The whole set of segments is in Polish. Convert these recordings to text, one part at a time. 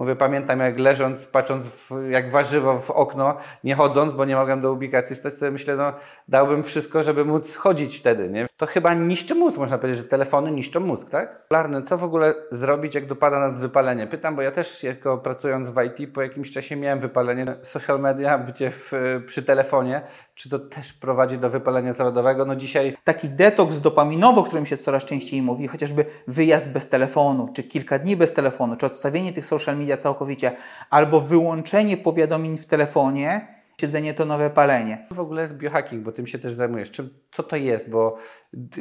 Mówię, pamiętam jak leżąc, patrząc w, jak warzywo w okno, nie chodząc, bo nie mogłem do ubikacji stać, sobie myślę, no dałbym wszystko, żeby móc chodzić wtedy, nie? To chyba niszczy mózg, można powiedzieć, że telefony niszczą mózg, tak? Larny, co w ogóle zrobić, jak dopada nas wypalenie? Pytam, bo ja też jako pracując w IT po jakimś czasie miałem wypalenie. Social media, bycie w, przy telefonie, czy to też prowadzi do wypalenia zawodowego? No dzisiaj... Taki detoks dopaminowy, o którym się coraz częściej mówi, chociażby wyjazd bez telefonu, czy kilka dni bez telefonu, czy odstawienie tych social media całkowicie, albo wyłączenie powiadomień w telefonie, siedzenie to nowe palenie. W ogóle jest biohacking, bo tym się też zajmujesz. Czym, co to jest? Bo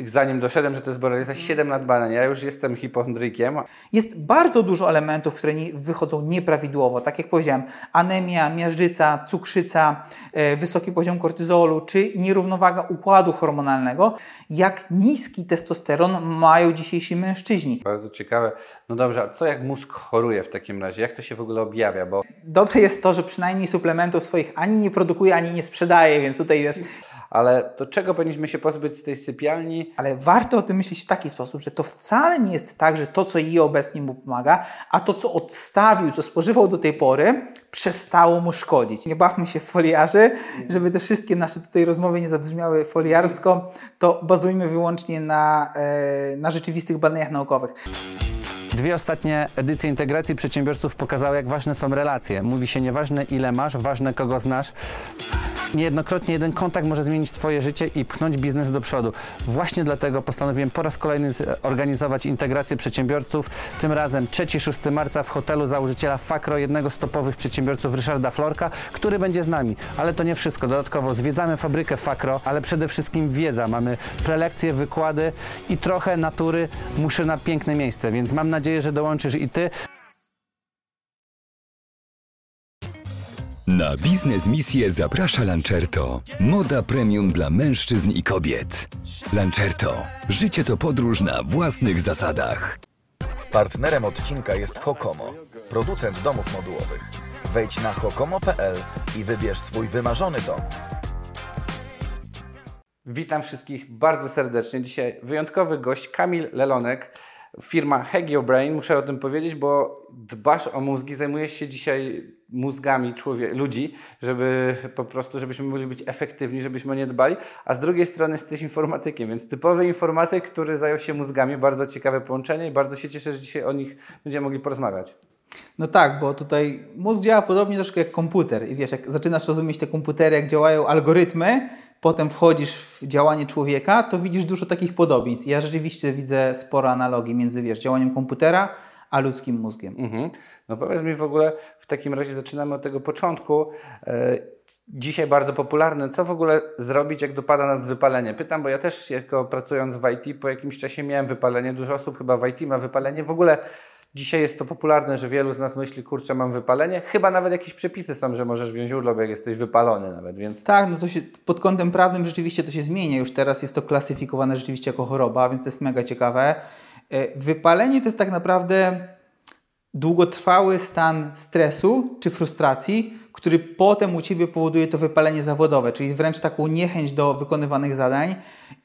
zanim doszedłem, że to jest borrelioza, 7 lat badania. Ja już jestem hipochondrykiem. Jest bardzo dużo elementów, które nie, wychodzą nieprawidłowo. Tak jak powiedziałem, anemia, miażdżyca, cukrzyca, e, wysoki poziom kortyzolu, czy nierównowaga układu hormonalnego. Jak niski testosteron mają dzisiejsi mężczyźni. Bardzo ciekawe. No dobrze, a co jak mózg choruje w takim razie? Jak to się w ogóle objawia? Bo... Dobre jest to, że przynajmniej suplementów swoich ani nie produkuje, ani nie sprzedaje, więc tutaj wiesz ale to czego powinniśmy się pozbyć z tej sypialni? Ale warto o tym myśleć w taki sposób, że to wcale nie jest tak, że to, co je obecnie mu pomaga, a to, co odstawił, co spożywał do tej pory, przestało mu szkodzić. Nie bawmy się foliarzy, żeby te wszystkie nasze tutaj rozmowy nie zabrzmiały foliarsko, to bazujmy wyłącznie na, e, na rzeczywistych badaniach naukowych. Dwie ostatnie edycje integracji przedsiębiorców pokazały, jak ważne są relacje. Mówi się nieważne ile masz, ważne kogo znasz. Niejednokrotnie jeden kontakt może zmienić Twoje życie i pchnąć biznes do przodu. Właśnie dlatego postanowiłem po raz kolejny organizować integrację przedsiębiorców. Tym razem 3-6 marca w hotelu założyciela Fakro, jednego z topowych przedsiębiorców Ryszarda Florka, który będzie z nami. Ale to nie wszystko. Dodatkowo zwiedzamy fabrykę Fakro, ale przede wszystkim wiedza. Mamy prelekcje, wykłady i trochę natury. Muszę na piękne miejsce, więc mam nadzieję, że dołączysz i Ty. Na biznes misję zaprasza Lancerto. Moda premium dla mężczyzn i kobiet. Lancerto. Życie to podróż na własnych zasadach. Partnerem odcinka jest Hokomo, producent domów modułowych. Wejdź na hokomo.pl i wybierz swój wymarzony dom. Witam wszystkich bardzo serdecznie. Dzisiaj wyjątkowy gość Kamil Lelonek firma HagioBrain, muszę o tym powiedzieć, bo dbasz o mózgi, zajmujesz się dzisiaj mózgami człowiek, ludzi, żeby po prostu, żebyśmy mogli być efektywni, żebyśmy nie dbali, a z drugiej strony jesteś informatykiem, więc typowy informatyk, który zajął się mózgami, bardzo ciekawe połączenie i bardzo się cieszę, że dzisiaj o nich będziemy mogli porozmawiać. No tak, bo tutaj mózg działa podobnie troszkę jak komputer. I wiesz, jak zaczynasz rozumieć te komputery, jak działają algorytmy, potem wchodzisz w działanie człowieka, to widzisz dużo takich podobieństw. Ja rzeczywiście widzę sporo analogii między wiesz, działaniem komputera a ludzkim mózgiem. Mhm. No powiedz mi w ogóle, w takim razie zaczynamy od tego początku. E, dzisiaj bardzo popularne, co w ogóle zrobić, jak dopada nas wypalenie? Pytam, bo ja też jako pracując w IT po jakimś czasie miałem wypalenie. Dużo osób chyba w IT ma wypalenie. W ogóle Dzisiaj jest to popularne, że wielu z nas myśli, kurczę, mam wypalenie. Chyba nawet jakieś przepisy są, że możesz wziąć urlop, jak jesteś wypalony nawet, więc... Tak, no to się, pod kątem prawnym rzeczywiście to się zmienia. Już teraz jest to klasyfikowane rzeczywiście jako choroba, więc to jest mega ciekawe. E, wypalenie to jest tak naprawdę długotrwały stan stresu czy frustracji, który potem u Ciebie powoduje to wypalenie zawodowe, czyli wręcz taką niechęć do wykonywanych zadań.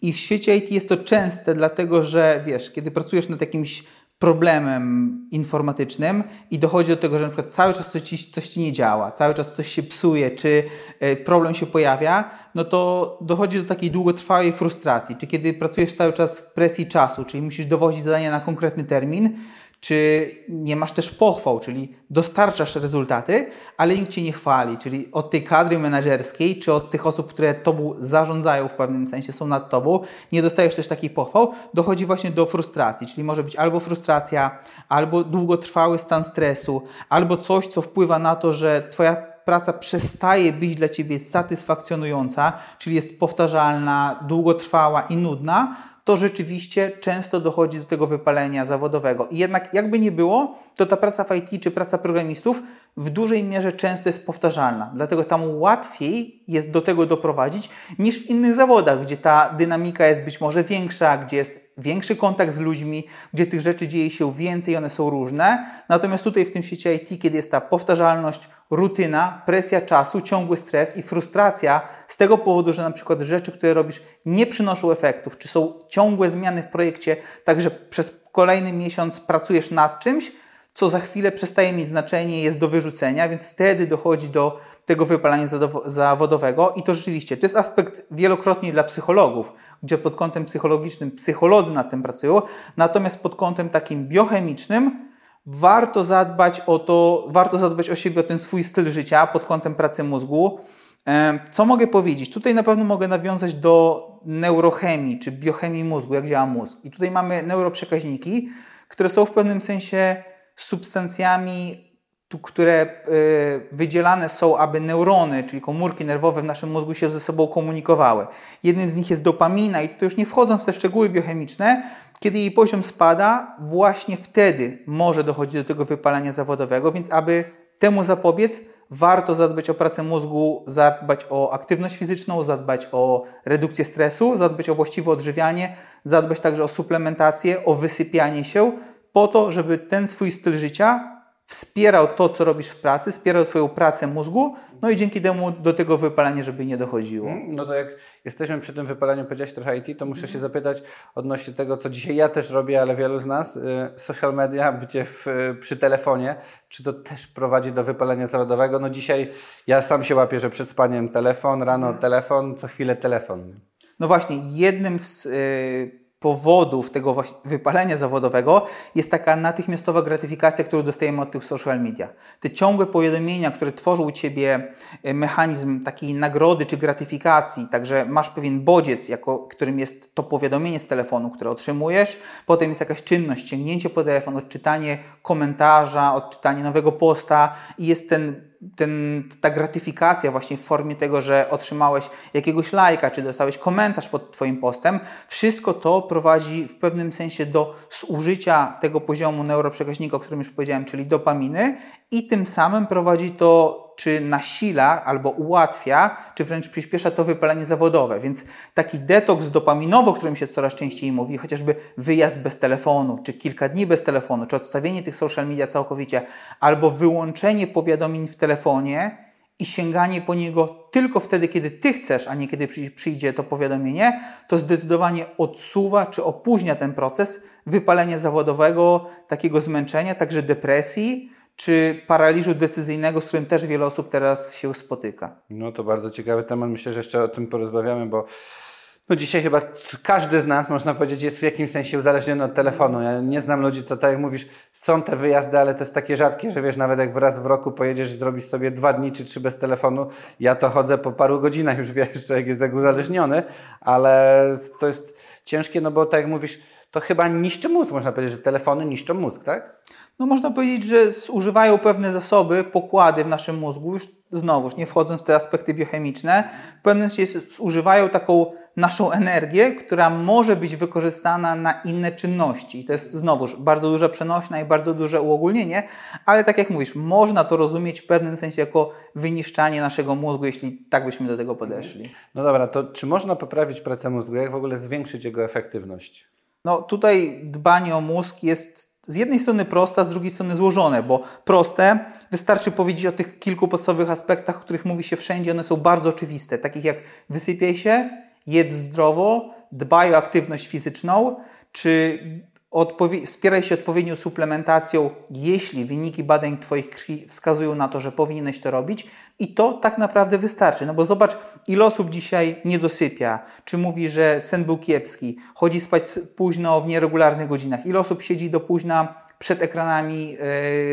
I w świecie IT jest to częste, dlatego że wiesz, kiedy pracujesz nad jakimś problemem informatycznym i dochodzi do tego, że na przykład cały czas coś ci, coś ci nie działa, cały czas coś się psuje, czy e, problem się pojawia, no to dochodzi do takiej długotrwałej frustracji. Czy kiedy pracujesz cały czas w presji czasu, czyli musisz dowozić zadania na konkretny termin, czy nie masz też pochwał, czyli dostarczasz rezultaty, ale nikt cię nie chwali, czyli od tej kadry menedżerskiej, czy od tych osób, które tobą zarządzają w pewnym sensie, są nad tobą, nie dostajesz też takiej pochwał, dochodzi właśnie do frustracji, czyli może być albo frustracja, albo długotrwały stan stresu, albo coś, co wpływa na to, że twoja praca przestaje być dla ciebie satysfakcjonująca, czyli jest powtarzalna, długotrwała i nudna, to rzeczywiście często dochodzi do tego wypalenia zawodowego. I jednak jakby nie było, to ta praca w IT czy praca programistów w dużej mierze często jest powtarzalna. Dlatego tam łatwiej jest do tego doprowadzić niż w innych zawodach, gdzie ta dynamika jest być może większa, gdzie jest większy kontakt z ludźmi, gdzie tych rzeczy dzieje się więcej, one są różne. Natomiast tutaj w tym świecie IT, kiedy jest ta powtarzalność, rutyna, presja czasu, ciągły stres i frustracja z tego powodu, że na przykład rzeczy, które robisz, nie przynoszą efektów, czy są ciągłe zmiany w projekcie, także przez kolejny miesiąc pracujesz nad czymś, co za chwilę przestaje mieć znaczenie, jest do wyrzucenia, więc wtedy dochodzi do tego wypalania zawodowego i to rzeczywiście, to jest aspekt wielokrotnie dla psychologów, gdzie pod kątem psychologicznym psycholodzy nad tym pracują, natomiast pod kątem takim biochemicznym warto zadbać o to, warto zadbać o siebie, o ten swój styl życia pod kątem pracy mózgu. Co mogę powiedzieć? Tutaj na pewno mogę nawiązać do neurochemii czy biochemii mózgu, jak działa mózg. I tutaj mamy neuroprzekaźniki, które są w pewnym sensie substancjami, które e, wydzielane są, aby neurony, czyli komórki nerwowe w naszym mózgu się ze sobą komunikowały. Jednym z nich jest dopamina i tutaj już nie wchodząc w te szczegóły biochemiczne, kiedy jej poziom spada, właśnie wtedy może dochodzić do tego wypalenia zawodowego, więc aby temu zapobiec, warto zadbać o pracę mózgu, zadbać o aktywność fizyczną, zadbać o redukcję stresu, zadbać o właściwe odżywianie, zadbać także o suplementację, o wysypianie się, po to, żeby ten swój styl życia wspierał to, co robisz w pracy, wspierał Twoją pracę mózgu, no i dzięki temu do tego wypalenia, żeby nie dochodziło. Mm, no to jak jesteśmy przy tym wypalaniu, powiedziałeś trochę IT, to muszę się zapytać odnośnie tego, co dzisiaj ja też robię, ale wielu z nas, y, social media, bycie w, przy telefonie, czy to też prowadzi do wypalenia zawodowego? No dzisiaj ja sam się łapię, że przed spaniem telefon, rano telefon, co chwilę telefon. No właśnie, jednym z... Yy powodów tego wypalenia zawodowego jest taka natychmiastowa gratyfikacja, którą dostajemy od tych social media. Te ciągłe powiadomienia, które tworzą u Ciebie e, mechanizm takiej nagrody czy gratyfikacji, także masz pewien bodziec, jako, którym jest to powiadomienie z telefonu, które otrzymujesz, potem jest jakaś czynność, sięgnięcie po telefon, odczytanie komentarza, odczytanie nowego posta i jest ten ten, ta gratyfikacja właśnie w formie tego, że otrzymałeś jakiegoś lajka, czy dostałeś komentarz pod Twoim postem, wszystko to prowadzi w pewnym sensie do zużycia tego poziomu neuroprzekaźnika, o którym już powiedziałem, czyli dopaminy i tym samym prowadzi to czy nasila albo ułatwia, czy wręcz przyspiesza to wypalenie zawodowe. Więc taki detoks dopaminowy, o którym się coraz częściej mówi, chociażby wyjazd bez telefonu, czy kilka dni bez telefonu, czy odstawienie tych social media całkowicie, albo wyłączenie powiadomień w telefonie i sięganie po niego tylko wtedy, kiedy ty chcesz, a nie kiedy przyjdzie to powiadomienie, to zdecydowanie odsuwa czy opóźnia ten proces wypalenia zawodowego, takiego zmęczenia, także depresji czy paraliżu decyzyjnego, z którym też wiele osób teraz się spotyka. No to bardzo ciekawy temat. Myślę, że jeszcze o tym porozmawiamy, bo no dzisiaj chyba każdy z nas, można powiedzieć, jest w jakimś sensie uzależniony od telefonu. Ja nie znam ludzi, co tak jak mówisz, są te wyjazdy, ale to jest takie rzadkie, że wiesz, nawet jak raz w roku pojedziesz i zrobisz sobie dwa dni czy trzy bez telefonu, ja to chodzę po paru godzinach, już wiesz, człowiek jest jak uzależniony, ale to jest ciężkie, no bo tak jak mówisz, to chyba niszczy mózg, można powiedzieć, że telefony niszczą mózg, tak? no można powiedzieć, że zużywają pewne zasoby, pokłady w naszym mózgu, już znowuż nie wchodząc w te aspekty biochemiczne, w pewnym sensie zużywają taką naszą energię, która może być wykorzystana na inne czynności. I to jest znowuż bardzo duża przenośna i bardzo duże uogólnienie, ale tak jak mówisz, można to rozumieć w pewnym sensie jako wyniszczanie naszego mózgu, jeśli tak byśmy do tego podeszli. No dobra, to czy można poprawić pracę mózgu? Jak w ogóle zwiększyć jego efektywność? No tutaj dbanie o mózg jest z jednej strony proste, z drugiej strony złożone, bo proste wystarczy powiedzieć o tych kilku podstawowych aspektach, o których mówi się wszędzie, one są bardzo oczywiste, takich jak wysypiaj się, jedz zdrowo, dbaj o aktywność fizyczną, czy wspieraj się odpowiednią suplementacją, jeśli wyniki badań Twoich krwi wskazują na to, że powinieneś to robić. I to tak naprawdę wystarczy. No bo zobacz, ile osób dzisiaj nie dosypia, czy mówi, że sen był kiepski, chodzi spać późno w nieregularnych godzinach. Ile osób siedzi do późna przed ekranami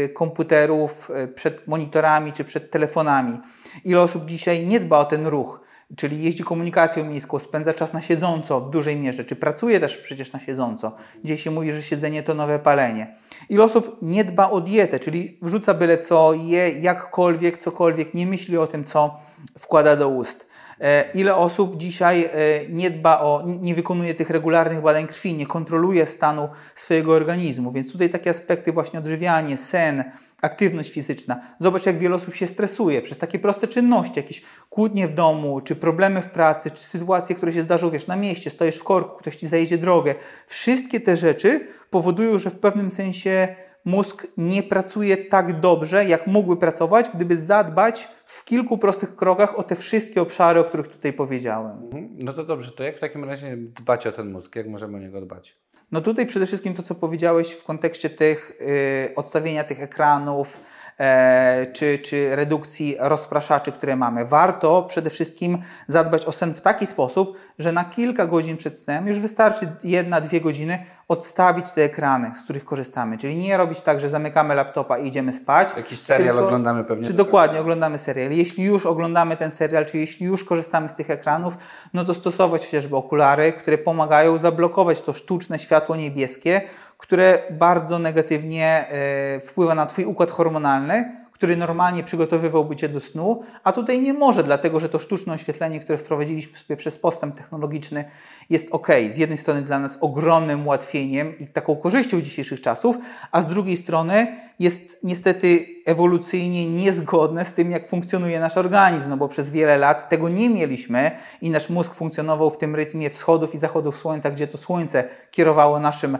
y, komputerów, y, przed monitorami czy przed telefonami. Ile osób dzisiaj nie dba o ten ruch czyli jeździ komunikacją miejską, spędza czas na siedząco w dużej mierze, czy pracuje też przecież na siedząco. Gdzie się mówi, że siedzenie to nowe palenie. Ile osób nie dba o dietę, czyli wrzuca byle co, je jakkolwiek, cokolwiek, nie myśli o tym, co wkłada do ust. E, ile osób dzisiaj e, nie dba o, nie wykonuje tych regularnych badań krwi, nie kontroluje stanu swojego organizmu. Więc tutaj takie aspekty właśnie odżywianie, sen, aktywność fizyczna. Zobacz, jak wiele osób się stresuje przez takie proste czynności, jakieś kłótnie w domu, czy problemy w pracy, czy sytuacje, które się zdarzą, wiesz, na mieście, stoisz w korku, ktoś ci zajedzie drogę. Wszystkie te rzeczy powodują, że w pewnym sensie mózg nie pracuje tak dobrze, jak mógłby pracować, gdyby zadbać w kilku prostych krokach o te wszystkie obszary, o których tutaj powiedziałem. Mhm. No to dobrze, to jak w takim razie dbać o ten mózg? Jak możemy o niego dbać? No tutaj przede wszystkim to, co powiedziałeś w kontekście tych y, odstawienia tych ekranów, czy, czy redukcji rozpraszaczy, które mamy. Warto przede wszystkim zadbać o sen w taki sposób, że na kilka godzin przed snem już wystarczy jedna, dwie godziny odstawić te ekrany, z których korzystamy. Czyli nie robić tak, że zamykamy laptopa i idziemy spać. Jakiś serial tylko- oglądamy pewnie. Czy dokładnie oglądamy serial. Jeśli już oglądamy ten serial, czy jeśli już korzystamy z tych ekranów, no to stosować chociażby okulary, które pomagają zablokować to sztuczne światło niebieskie, które bardzo negatywnie e, wpływa na Twój układ hormonalny, który normalnie przygotowywałby Cię do snu, a tutaj nie może, dlatego że to sztuczne oświetlenie, które wprowadziliśmy sobie przez postęp technologiczny, jest ok. Z jednej strony dla nas ogromnym ułatwieniem i taką korzyścią dzisiejszych czasów, a z drugiej strony jest niestety ewolucyjnie niezgodne z tym, jak funkcjonuje nasz organizm, no bo przez wiele lat tego nie mieliśmy i nasz mózg funkcjonował w tym rytmie wschodów i zachodów słońca, gdzie to słońce kierowało naszym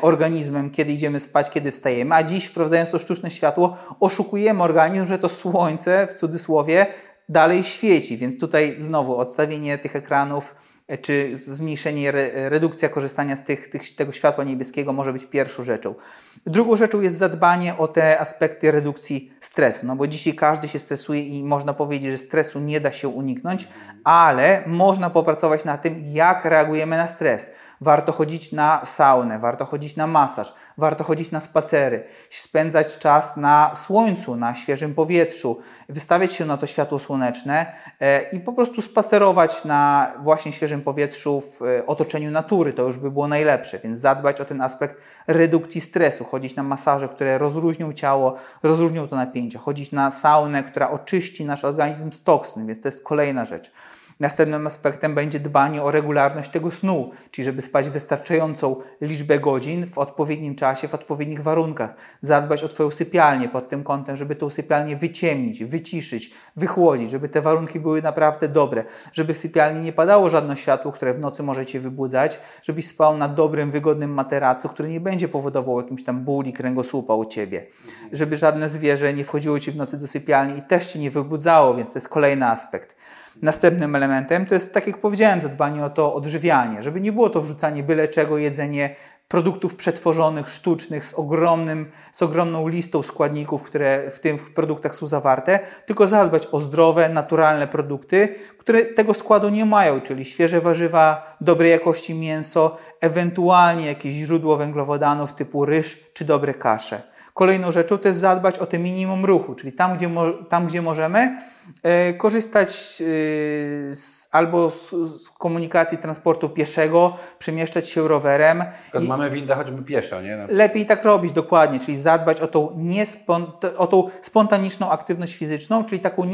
organizmem, kiedy idziemy spać, kiedy wstajemy, a dziś wprowadzając to sztuczne światło, oszukujemy organizm, że to słońce, w cudzysłowie, dalej świeci, więc tutaj znowu odstawienie tych ekranów, e, czy zmniejszenie, re, redukcja korzystania z tych, tych, tego światła niebieskiego może być pierwszą rzeczą. Drugą rzeczą jest zadbanie o te aspekty redukcji stresu, no bo dzisiaj każdy się stresuje i można powiedzieć, że stresu nie da się uniknąć, ale można popracować na tym, jak reagujemy na stres. Warto chodzić na saunę, warto chodzić na masaż, warto chodzić na spacery, spędzać czas na słońcu, na świeżym powietrzu, wystawiać się na to światło słoneczne e, i po prostu spacerować na właśnie świeżym powietrzu w e, otoczeniu natury. To już by było najlepsze, więc zadbać o ten aspekt redukcji stresu, chodzić na masaże, które rozluźnią ciało, rozluźnią to napięcie, chodzić na saunę, która oczyści nasz organizm z toksyn, więc to jest kolejna rzecz. Następnym aspektem będzie dbanie o regularność tego snu, czyli żeby spać wystarczającą liczbę godzin w odpowiednim czasie, w odpowiednich warunkach. Zadbać o Twoją sypialnię pod tym kątem, żeby tą sypialnię wyciemnić, wyciszyć, wychłodzić, żeby te warunki były naprawdę dobre, żeby w sypialni nie padało żadne światło, które w nocy może Cię wybudzać, żebyś spał na dobrym, wygodnym materacu, który nie będzie powodował jakimś tam bóli kręgosłupa u Ciebie, żeby żadne zwierzę nie wchodziło Ci w nocy do sypialni i też Cię nie wybudzało, więc to jest kolejny aspekt. Następnym elementem to jest, tak jak powiedziałem, zadbanie o to odżywianie, żeby nie było to wrzucanie byle czego, jedzenie produktów przetworzonych, sztucznych, z, ogromnym, z ogromną listą składników, które w tych produktach są zawarte, tylko zadbać o zdrowe, naturalne produkty, które tego składu nie mają, czyli świeże warzywa, dobrej jakości mięso, ewentualnie jakieś źródło węglowodanów typu ryż czy dobre kasze. Kolejną rzeczą to jest zadbać o te minimum ruchu, czyli tam, gdzie, tam, gdzie możemy, korzystać e, z, albo z, z komunikacji transportu pieszego, przemieszczać się rowerem. I... Mamy windę choćby pieszo, nie? Lepiej tak robić, dokładnie, czyli zadbać o tą, o tą spontaniczną aktywność fizyczną, czyli taką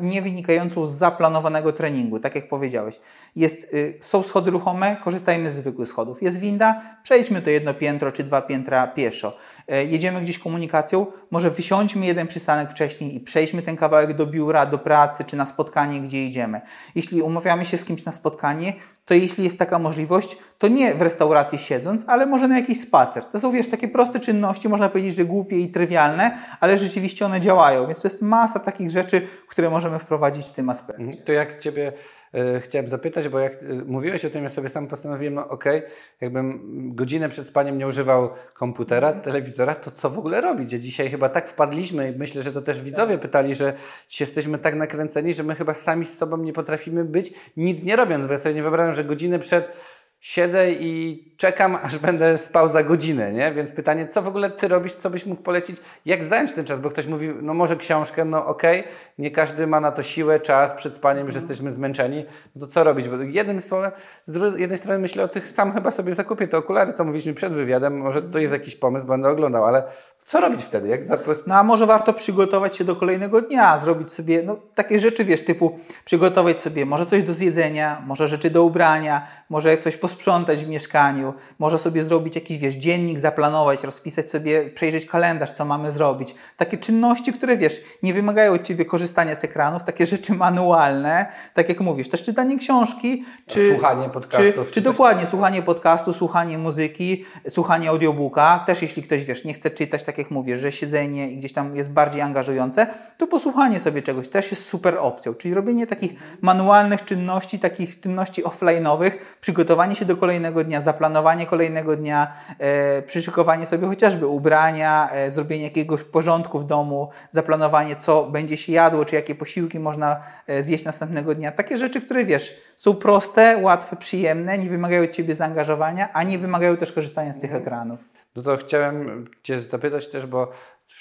nie wynikającą z zaplanowanego treningu, tak jak powiedziałeś. Jest, y, są schody ruchome, korzystajmy z zwykłych schodów. Jest winda, przejdźmy to jedno piętro czy dwa piętra pieszo. E, jedziemy gdzieś komunikacją, może wysiądźmy jeden przystanek wcześniej i przejdźmy ten kawałek do biura, do pracy czy na spotkanie, gdzie idziemy. Jeśli umawiamy się z kimś na spotkanie, to jeśli jest taka możliwość, to nie w restauracji siedząc, ale może na jakiś spacer. To są, wiesz, takie proste czynności, można powiedzieć, że głupie i trywialne, ale rzeczywiście one działają, więc to jest masa takich rzeczy, które możemy wprowadzić w tym aspekcie. Mhm. To jak Ciebie e, chciałem zapytać, bo jak e, mówiłeś o tym, ja sobie sam postanowiłem, no okej, okay, jakbym godzinę przed spaniem nie używał komputera, telewizora, to co w ogóle robić? Gdzie dzisiaj chyba tak wpadliśmy i myślę, że to też widzowie pytali, że jesteśmy tak nakręceni, że my chyba sami z sobą nie potrafimy być, nic nie robiąc, bo ja sobie nie wyobrażam, że godzinę przed siedzę i czekam, aż będę spał za godzinę, nie? Więc pytanie, co w ogóle ty robisz, co byś mógł polecić, jak zająć ten czas, bo ktoś mówi, no może książkę, no okej, okay, nie każdy ma na to siłę, czas, przed spaniem, że jesteśmy zmęczeni, no to co robić? Bo jednym słowem, z jednej strony myślę o tych, sam chyba sobie zakupię te okulary, co mówiliśmy przed wywiadem, może to jest jakiś pomysł, będę oglądał, ale co robić wtedy? Jak No a może warto przygotować się do kolejnego dnia, zrobić sobie no, takie rzeczy, wiesz, typu przygotować sobie może coś do zjedzenia, może rzeczy do ubrania, może coś posprzątać w mieszkaniu, może sobie zrobić jakiś, wiesz, dziennik, zaplanować, rozpisać sobie, przejrzeć kalendarz, co mamy zrobić. Takie czynności, które, wiesz, nie wymagają od Ciebie korzystania z ekranów, takie rzeczy manualne, tak jak mówisz, też czytanie książki, czy... Słuchanie podcastów. Czy, czy, czy dokładnie, słuchanie podcastu, słuchanie muzyki, słuchanie audiobooka, też jeśli ktoś, wiesz, nie chce czytać tak tak jak mówię, że siedzenie i gdzieś tam jest bardziej angażujące, to posłuchanie sobie czegoś też jest super opcją. Czyli robienie takich manualnych czynności, takich czynności offline'owych, przygotowanie się do kolejnego dnia, zaplanowanie kolejnego dnia, e, przyszykowanie sobie chociażby ubrania, e, zrobienie jakiegoś porządku w domu, zaplanowanie co będzie się jadło, czy jakie posiłki można e, zjeść następnego dnia. Takie rzeczy, które wiesz, są proste, łatwe, przyjemne, nie wymagają od Ciebie zaangażowania, a nie wymagają też korzystania z tych ekranów. No to chciałem Cię zapytać też, bo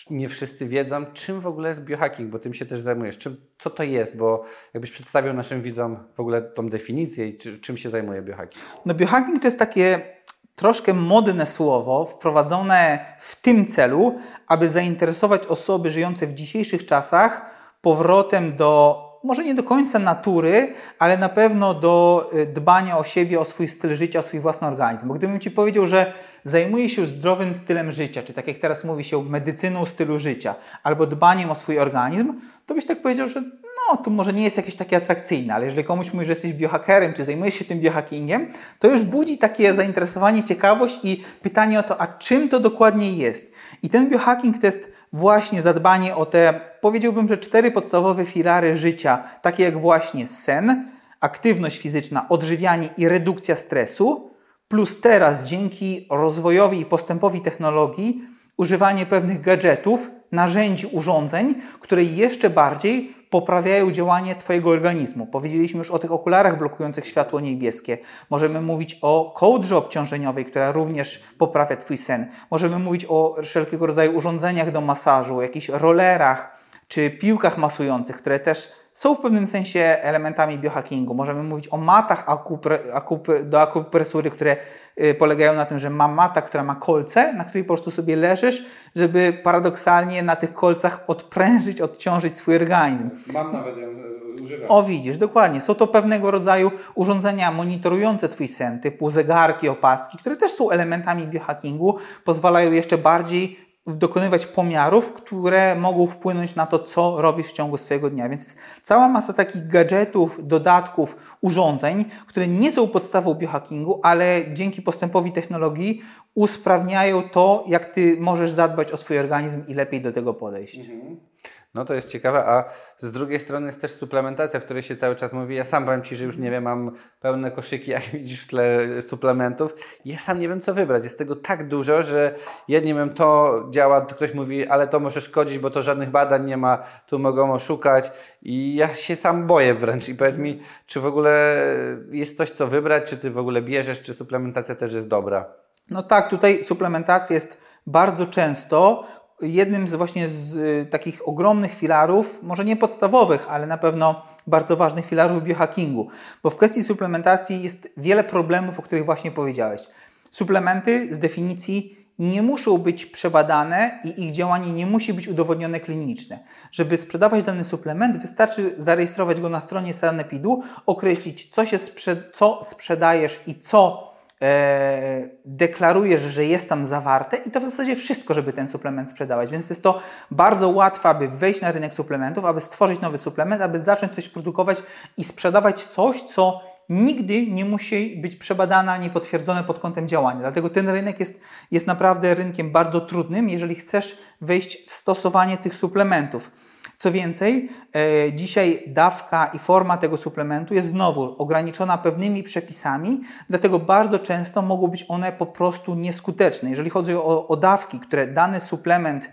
nie wszyscy wiedzą, czym w ogóle jest biohacking, bo tym się też zajmujesz. Czym, co to jest, bo jakbyś przedstawił naszym widzom w ogóle tą definicję i czy, czym się zajmuje biohacking? No biohacking to jest takie troszkę modne słowo, wprowadzone w tym celu, aby zainteresować osoby żyjące w dzisiejszych czasach powrotem do może nie do końca natury, ale na pewno do y, dbania o siebie, o swój styl życia, o swój własny organizm. Bo gdybym Ci powiedział, że zajmuje się zdrowym stylem życia, czy tak jak teraz mówi się, medycyną stylu życia, albo dbaniem o swój organizm, to byś tak powiedział, że no, to może nie jest jakieś takie atrakcyjne, ale jeżeli komuś mówi, że jesteś biohackerem, czy zajmujesz się tym biohackingiem, to już budzi takie zainteresowanie, ciekawość i pytanie o to, a czym to dokładnie jest. I ten biohacking to jest właśnie zadbanie o te, powiedziałbym, że cztery podstawowe filary życia, takie jak właśnie sen, aktywność fizyczna, odżywianie i redukcja stresu, plus teraz dzięki rozwojowi i postępowi technologii używanie pewnych gadżetów, narzędzi, urządzeń, które jeszcze bardziej poprawiają działanie Twojego organizmu. Powiedzieliśmy już o tych okularach blokujących światło niebieskie. Możemy mówić o kołdrze obciążeniowej, która również poprawia Twój sen. Możemy mówić o wszelkiego rodzaju urządzeniach do masażu, jakichś rollerach czy piłkach masujących, które też są w pewnym sensie elementami biohackingu. Możemy mówić o matach do akupresury, które y, polegają na tym, że ma mata, która ma kolce, na której po prostu sobie leżysz, żeby paradoksalnie na tych kolcach odprężyć, odciążyć swój organizm. Mam nawet ją y, używam. O widzisz, dokładnie. Są to pewnego rodzaju urządzenia monitorujące Twój sen, typu zegarki, opaski, które też są elementami biohackingu, pozwalają jeszcze bardziej dokonywać pomiarów, które mogą wpłynąć na to, co robisz w ciągu swojego dnia. Więc jest cała masa takich gadżetów, dodatków, urządzeń, które nie są podstawą biohackingu, ale dzięki postępowi technologii usprawniają to, jak ty możesz zadbać o swój organizm i lepiej do tego podejść. Mhm. No to jest ciekawe, a z drugiej strony jest też suplementacja, o której się cały czas mówi. Ja sam powiem Ci, że już nie wiem, mam pełne koszyki, jak widzisz w tle suplementów. Ja sam nie wiem, co wybrać. Jest tego tak dużo, że nie wiem, to działa, ktoś mówi, ale to może szkodzić, bo to żadnych badań nie ma, tu mogą oszukać. I ja się sam boję wręcz. I powiedz mi, czy w ogóle jest coś, co wybrać, czy Ty w ogóle bierzesz, czy suplementacja też jest dobra? No tak, tutaj suplementacja jest bardzo często jednym z właśnie z y, takich ogromnych filarów, może nie podstawowych, ale na pewno bardzo ważnych filarów biohackingu, bo w kwestii suplementacji jest wiele problemów, o których właśnie powiedziałeś. Suplementy z definicji nie muszą być przebadane i ich działanie nie musi być udowodnione klinicznie. Żeby sprzedawać dany suplement, wystarczy zarejestrować go na stronie Sanepidu, określić, co, się sprze co sprzedajesz i co deklarujesz, że jest tam zawarte i to w zasadzie wszystko, żeby ten suplement sprzedawać. Więc jest to bardzo łatwe, aby wejść na rynek suplementów, aby stworzyć nowy suplement, aby zacząć coś produkować i sprzedawać coś, co nigdy nie musi być przebadane ani potwierdzone pod kątem działania. Dlatego ten rynek jest, jest naprawdę rynkiem bardzo trudnym, jeżeli chcesz wejść w stosowanie tych suplementów. Co więcej, e, dzisiaj dawka i forma tego suplementu jest znowu ograniczona pewnymi przepisami, dlatego bardzo często mogą być one po prostu nieskuteczne. Jeżeli chodzi o, o dawki, które dany suplement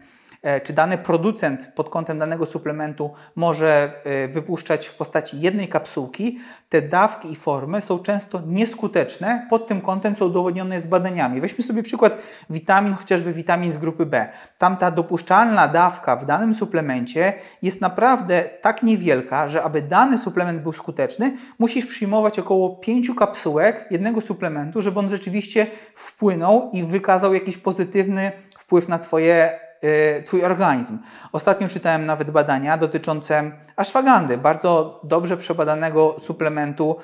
czy dany producent pod kątem danego suplementu może e, wypuszczać w postaci jednej kapsułki, te dawki i formy są często nieskuteczne pod tym kątem, co udowodnione jest badaniami. Weźmy sobie przykład witamin, chociażby witamin z grupy B. Tam ta dopuszczalna dawka w danym suplemencie jest naprawdę tak niewielka, że aby dany suplement był skuteczny, musisz przyjmować około 5 kapsułek jednego suplementu, żeby on rzeczywiście wpłynął i wykazał jakiś pozytywny wpływ na Twoje twój organizm. Ostatnio czytałem nawet badania dotyczące ashwagandy, bardzo dobrze przebadanego suplementu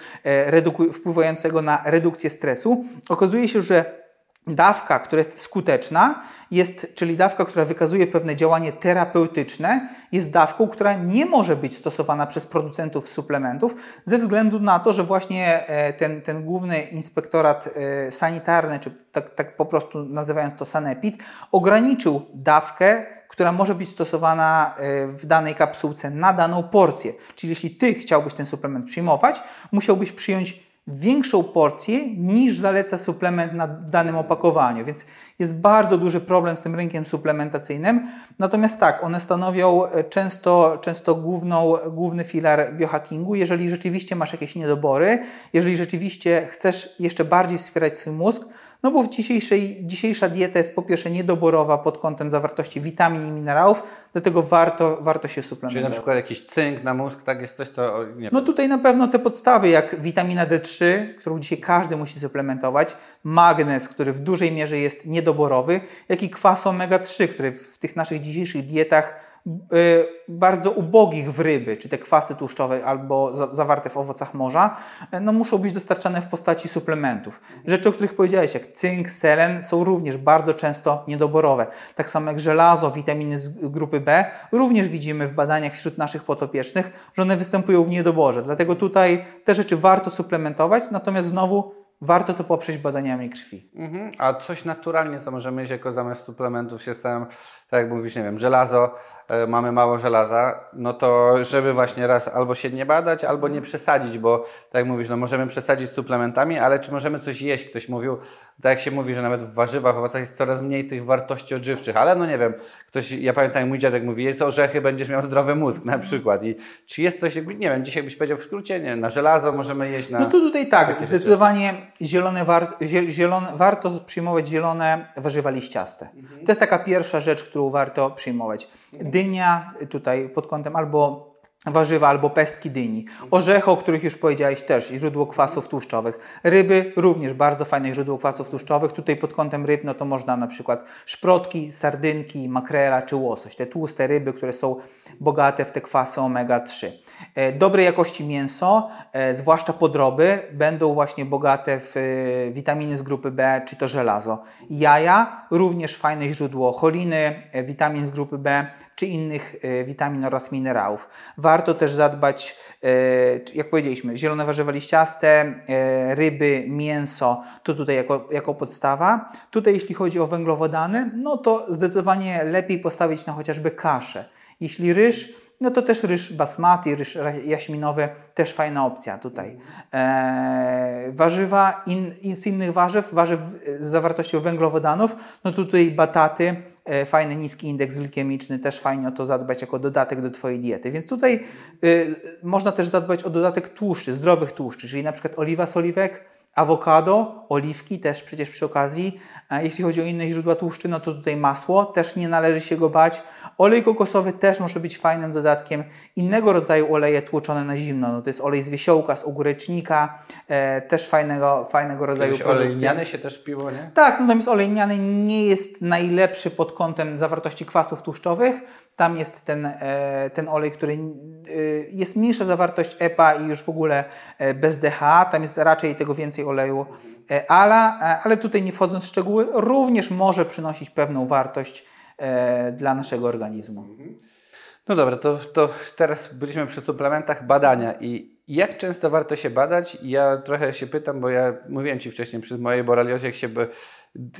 y, wpływającego na redukcję stresu. Okazuje się, że dawka, która jest skuteczna, jest, czyli dawka, która wykazuje pewne działanie terapeutyczne, jest dawką, która nie może być stosowana przez producentów suplementów ze względu na to, że właśnie e, ten, ten główny inspektorat e, sanitarny, czy tak, tak po prostu nazywając to sanepid, ograniczył dawkę która może być stosowana e, w danej kapsułce na daną porcję. Czyli jeśli Ty chciałbyś ten suplement przyjmować, musiałbyś przyjąć większą porcję niż zaleca suplement na, danym opakowaniu, więc jest bardzo duży problem z tym rynkiem suplementacyjnym. Natomiast tak, one stanowią e, często, często główną, główny filar biohackingu. Jeżeli rzeczywiście masz jakieś niedobory, jeżeli rzeczywiście chcesz jeszcze bardziej wspierać swój mózg, no bo w dzisiejszej, dzisiejsza dieta jest po pierwsze niedoborowa pod kątem zawartości witamin i minerałów, dlatego warto, warto się suplementować. Czyli na przykład jakiś cynk na mózg, tak jest coś, co... Nie no tutaj na pewno te podstawy, jak witamina D3, którą dzisiaj każdy musi suplementować, magnez, który w dużej mierze jest niedoborowy, jak i kwas omega-3, który w tych naszych dzisiejszych dietach bardzo ubogich w ryby, czy te kwasy tłuszczowe albo zawarte w owocach morza, y, no muszą być dostarczane w postaci suplementów. Rzeczy, o których powiedziałeś, jak cynk, selen, są również bardzo często niedoborowe. Tak samo jak żelazo, witaminy z grupy B, również widzimy w badaniach wśród naszych potopiecznych, że one występują w niedoborze. Dlatego tutaj te rzeczy warto suplementować, natomiast znowu warto to poprzeć badaniami krwi. Mhm. A coś naturalnie, co możemy mieć jako zamiast suplementów system, tak jak mówisz, nie wiem, żelazo, E, mamy mało żelaza, no to żeby właśnie raz albo się nie badać, albo nie przesadzić, bo tak jak mówisz, no możemy przesadzić z suplementami, ale czy możemy coś jeść? Ktoś mówił, tak jak się mówi, że nawet w warzywach, owocach jest coraz mniej tych wartości odżywczych, ale no nie wiem, ktoś, ja pamiętam mój dziadek mówi, jedz orzechy, będziesz miał zdrowy mózg na przykład i czy jest coś, nie wiem, dzisiaj byś powiedział w skrócie, nie, na żelazo możemy jeść, na... No to tutaj tak, zdecydowanie zielone war, zielone, warto przyjmować zielone warzywa liściaste. Mhm. To jest taka pierwsza rzecz, którą warto przyjmować. Dynia tutaj pod kątem albo warzywa albo pestki dyni. Orzechy, o których już powiedziałeś też, źródło kwasów tłuszczowych. Ryby, również bardzo fajne źródło kwasów tłuszczowych. Tutaj pod kątem ryb, no to można na przykład szprotki, sardynki, makrela czy łosoś. Te tłuste ryby, które są bogate w te kwasy omega-3. E, dobrej jakości mięso, e, zwłaszcza podroby, będą właśnie bogate w e, witaminy z grupy B, czy to żelazo. Jaja, również fajne źródło choliny, witamin z grupy B, czy innych witamin oraz minerałów. Warto też zadbać, jak powiedzieliśmy, zielone warzywa liściaste, ryby, mięso, to tutaj jako, jako podstawa. Tutaj jeśli chodzi o węglowodany, no to zdecydowanie lepiej postawić na chociażby kaszę. Jeśli ryż, no to też ryż basmati, ryż jaśminowy, też fajna opcja tutaj. Eee, warzywa in, in, z innych warzyw, warzyw z zawartością węglowodanów, no tutaj bataty, e, fajny niski indeks glikemiczny, też fajnie o to zadbać jako dodatek do Twojej diety. Więc tutaj y, można też zadbać o dodatek tłuszczy, zdrowych tłuszczy, czyli na przykład oliwa z oliwek, awokado, oliwki też przecież przy okazji. A jeśli chodzi o inne źródła tłuszczy, no to tutaj masło, też nie należy się go bać. Olej kokosowy też może być fajnym dodatkiem. Innego rodzaju oleje tłoczone na zimno, no to jest olej z wiesiołka, z ogórecznika, e, też fajnego, fajnego rodzaju Kiedyś olej lniany się też piło, nie? Tak, natomiast olej lniany nie jest najlepszy pod kątem zawartości kwasów tłuszczowych. Tam jest ten, e, ten olej, który e, jest mniejsza zawartość EPA i już w ogóle e, bez DHA. Tam jest raczej tego więcej oleju ala, ale tutaj nie wchodząc w szczegóły, również może przynosić pewną wartość dla naszego organizmu. No dobra, to, to teraz byliśmy przy suplementach badania i jak często warto się badać? Ja trochę się pytam, bo ja mówiłem Ci wcześniej przy mojej boreliozie, jak się by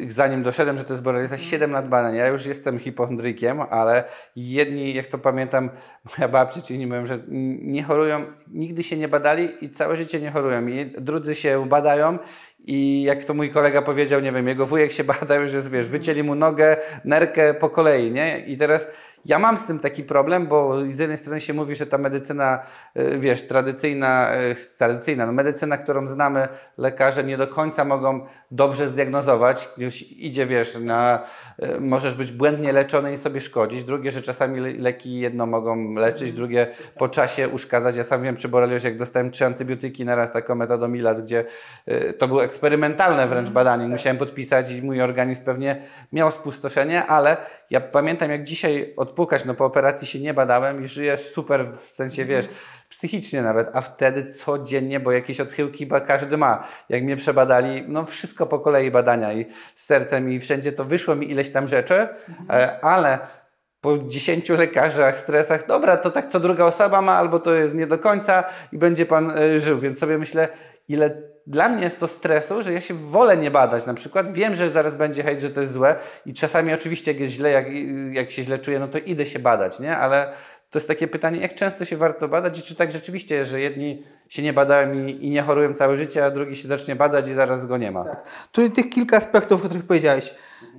zanim doszedłem, że to jest borelioza, 7 lat badań. Ja już jestem hipochondrykiem, ale jedni, jak to pamiętam, moja babcia czy inni mówią, że nie chorują, nigdy się nie badali i całe życie nie chorują. I drudzy się badają i jak to mój kolega powiedział, nie wiem, jego wujek się badał, że wiesz, wycięli mu nogę, nerkę po kolei, nie? I teraz ja mam z tym taki problem, bo z jednej strony się mówi, że ta medycyna, y, wiesz, tradycyjna, y, tradycyjna, no medycyna, którą znamy, lekarze nie do końca mogą dobrze zdiagnozować. Już idzie, wiesz, na, y, możesz być błędnie leczony i sobie szkodzić. Drugie, że czasami leki jedno mogą leczyć, drugie po czasie uszkadzać. Ja sam wiem przy boreliozie, jak dostałem trzy antybiotyki naraz taką metodą Milat, gdzie to było eksperymentalne wręcz badanie. Musiałem podpisać i mój organizm pewnie miał spustoszenie, ale ja pamiętam jak dzisiaj od odpukać. No po operacji się nie badałem i żyję super, w sensie wiesz, psychicznie nawet, a wtedy codziennie, bo jakieś odchyłki każdy ma. Jak mnie przebadali, no wszystko po kolei badania i z sercem i wszędzie to wyszło mi ileś tam rzeczy, e, ale po 10 lekarzach, stresach, dobra, to tak co druga osoba ma, albo to jest nie do końca i będzie pan e, żył. Więc sobie myślę, ile dla mnie jest to stresu, że ja się wolę nie badać. Na przykład wiem, że zaraz będzie hejt, że to jest złe i czasami oczywiście jak jest źle, jak, jak się źle czuję, no to idę się badać, nie? Ale to jest takie pytanie, jak często się warto badać i czy tak rzeczywiście, że jedni się nie badają i, i nie chorują całe życie, a drugi się zacznie badać i zaraz go nie ma. Tu tych kilka aspektów, o których powiedziałeś.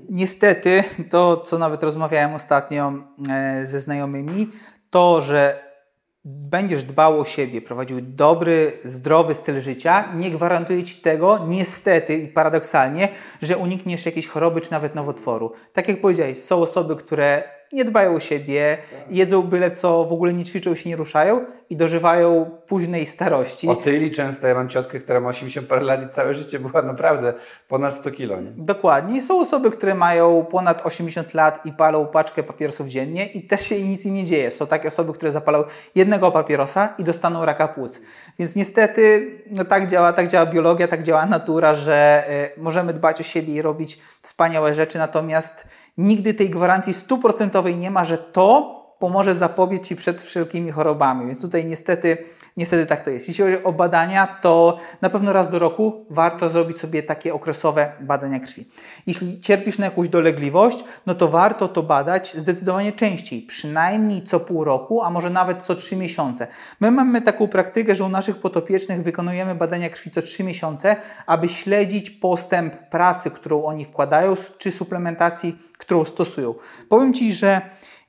Niestety, to co nawet rozmawiałem ostatnio e, ze znajomymi, to, że będziesz dbał o siebie, prowadził dobry, zdrowy styl życia, nie gwarantuje Ci tego, niestety i paradoksalnie, że unikniesz jakiejś choroby czy nawet nowotworu. Tak jak powiedziałeś, są osoby, które nie dbają o siebie, jedzą byle co, w ogóle nie ćwiczą się, nie ruszają i dożywają późnej starości. Otyli często, ja mam ciotkę, która ma 80 parę lat i całe życie była naprawdę ponad 100 kilo. Nie? Dokładnie. Są osoby, które mają ponad 80 lat i palą paczkę papierosów dziennie i też się nic im nie dzieje. Są takie osoby, które zapalą jednego papierosa i dostaną raka płuc. Więc niestety no tak, działa, tak działa biologia, tak działa natura, że y, możemy dbać o siebie i robić wspaniałe rzeczy, natomiast nigdy tej gwarancji stuprocentowej nie ma, że to pomoże zapobiec Ci przed wszelkimi chorobami. Więc tutaj niestety, niestety tak to jest. Jeśli chodzi o badania, to na pewno raz do roku warto zrobić sobie takie okresowe badania krwi. Jeśli cierpisz na jakąś dolegliwość, no to warto to badać zdecydowanie częściej, przynajmniej co pół roku, a może nawet co trzy miesiące. My mamy taką praktykę, że u naszych potopiecznych wykonujemy badania krwi co trzy miesiące, aby śledzić postęp pracy, którą oni wkładają, czy suplementacji, którą stosują. Powiem Ci, że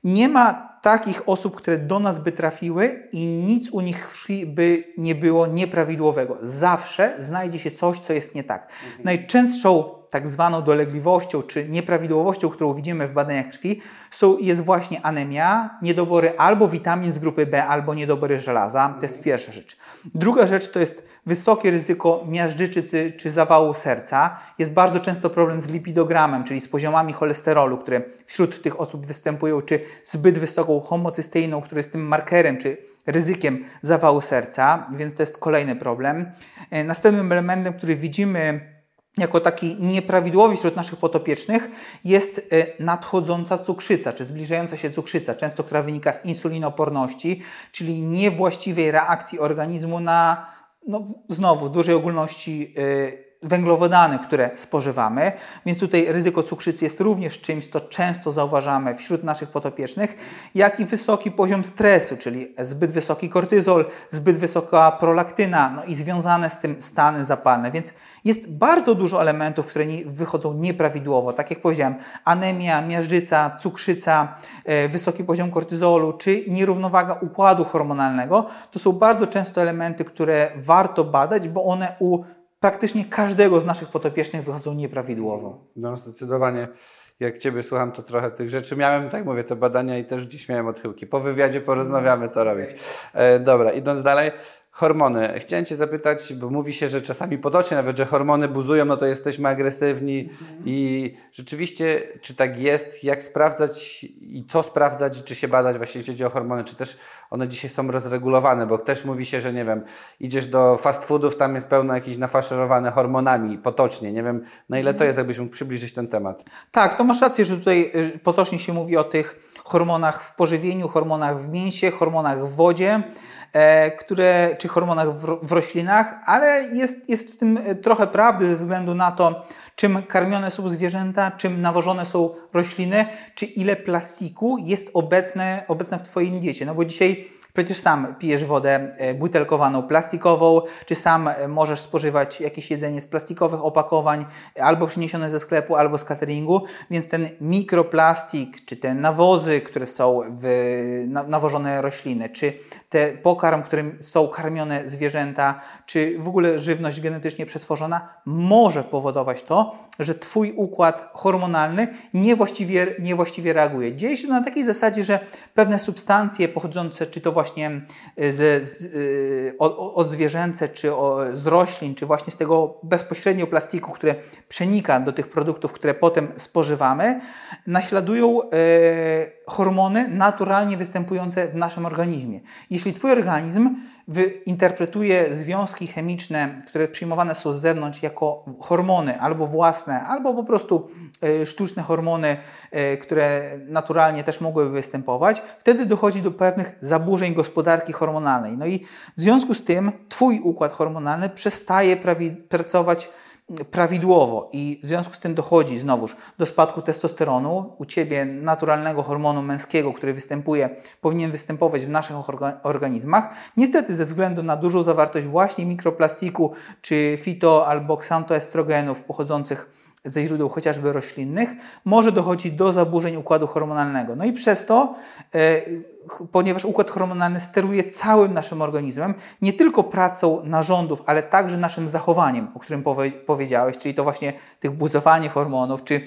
nie ma takich osób, które do nas by trafiły i nic u nich by nie było nieprawidłowego. Zawsze znajdzie się coś, co jest nie tak. Najczęstszą tak zwaną dolegliwością czy nieprawidłowością, którą widzimy w badaniach krwi, są, jest właśnie anemia, niedobory albo witamin z grupy B, albo niedobory żelaza. To jest pierwsza rzecz. Druga rzecz to jest wysokie ryzyko miażdżycy czy, zawału serca. Jest bardzo często problem z lipidogramem, czyli z poziomami cholesterolu, które wśród tych osób występują, czy zbyt wysoką homocysteiną, który jest tym markerem, czy ryzykiem zawału serca, więc to jest kolejny problem. E, Następnym elementem, który widzimy jako taki nieprawidłowy wśród naszych potopiecznych jest e, nadchodząca cukrzyca, czy zbliżająca się cukrzyca, często która wynika z insulinoporności, czyli niewłaściwej reakcji organizmu na, no, znowu, w dużej ogólności e, węglowodany, które spożywamy, więc tutaj ryzyko cukrzycy jest również czymś, co często zauważamy wśród naszych potopiecznych, jak i wysoki poziom stresu, czyli zbyt wysoki kortyzol, zbyt wysoka prolaktyna, no i związane z tym stany zapalne, więc jest bardzo dużo elementów, które wychodzą nieprawidłowo, tak jak powiedziałem, anemia, miażdżyca, cukrzyca, e, wysoki poziom kortyzolu, czy nierównowaga układu hormonalnego, to są bardzo często elementy, które warto badać, bo one u praktycznie każdego z naszych potopiecznych wychodzą nieprawidłowo. No zdecydowanie. Jak Ciebie słucham, to trochę tych rzeczy miałem, tak mówię, te badania i też gdzieś miałem odchyłki. Po wywiadzie porozmawiamy, co robić. E, dobra, idąc dalej. Hormony. Chciałem Cię zapytać, bo mówi się, że czasami potocznie nawet, że hormony buzują, no to jesteśmy agresywni i rzeczywiście, czy tak jest, jak sprawdzać i co sprawdzać, czy się badać właśnie jeśli chodzi o hormony, czy też one dzisiaj są rozregulowane, bo też mówi się, że nie wiem, idziesz do fast foodów, tam jest pełno jakichś nafaszerowane hormonami potocznie. Nie wiem, na ile to jest, jakbyś mógł przybliżyć ten temat. Tak, to masz rację, że tutaj y, potocznie się mówi o tych hormonach w pożywieniu, hormonach w mięsie, hormonach w wodzie, e, które, czy hormonach w, w roślinach, ale jest, jest w tym e, trochę prawdy ze względu na to, czym karmione są zwierzęta, czym nawożone są rośliny, czy ile plastiku jest obecne, obecne w Twojej diecie. No bo dzisiaj Przecież sam pijesz wodę e, butelkowaną, plastikową, czy sam e, możesz spożywać jakieś jedzenie z plastikowych opakowań, albo przyniesione ze sklepu, albo z cateringu, więc ten mikroplastik, czy te nawozy, które są w na, nawożone rośliny, czy te pokarm, którym są karmione zwierzęta, czy w ogóle żywność genetycznie przetworzona, może powodować to, że Twój układ hormonalny niewłaściwie, niewłaściwie reaguje. Dzieje się to na takiej zasadzie, że pewne substancje pochodzące czy to właśnie właśnie z, z, od, od zwierzęce, czy z roślin, czy właśnie z tego bezpośrednio plastiku, które przenika do tych produktów, które potem spożywamy, naśladują hormony naturalnie występujące w naszym organizmie. Jeśli Twój organizm interpretuje związki chemiczne, które przyjmowane są z zewnątrz jako hormony albo własne, albo po prostu e, sztuczne hormony, e, które naturalnie też mogłyby występować, wtedy dochodzi do pewnych zaburzeń gospodarki hormonalnej. No i w związku z tym Twój układ hormonalny przestaje pracować prawidłowo i w związku z tym dochodzi znowuż do spadku testosteronu. U Ciebie naturalnego hormonu męskiego, który występuje, powinien występować w naszych organizmach. Niestety ze względu na dużą zawartość właśnie mikroplastiku czy fito albo ksantoestrogenów pochodzących ze źródeł chociażby roślinnych, może dochodzić do zaburzeń układu hormonalnego. No i przez to, e, ponieważ układ hormonalny steruje całym naszym organizmem, nie tylko pracą narządów, ale także naszym zachowaniem, o którym powie powiedziałeś, czyli to właśnie tych buzowanie hormonów, czy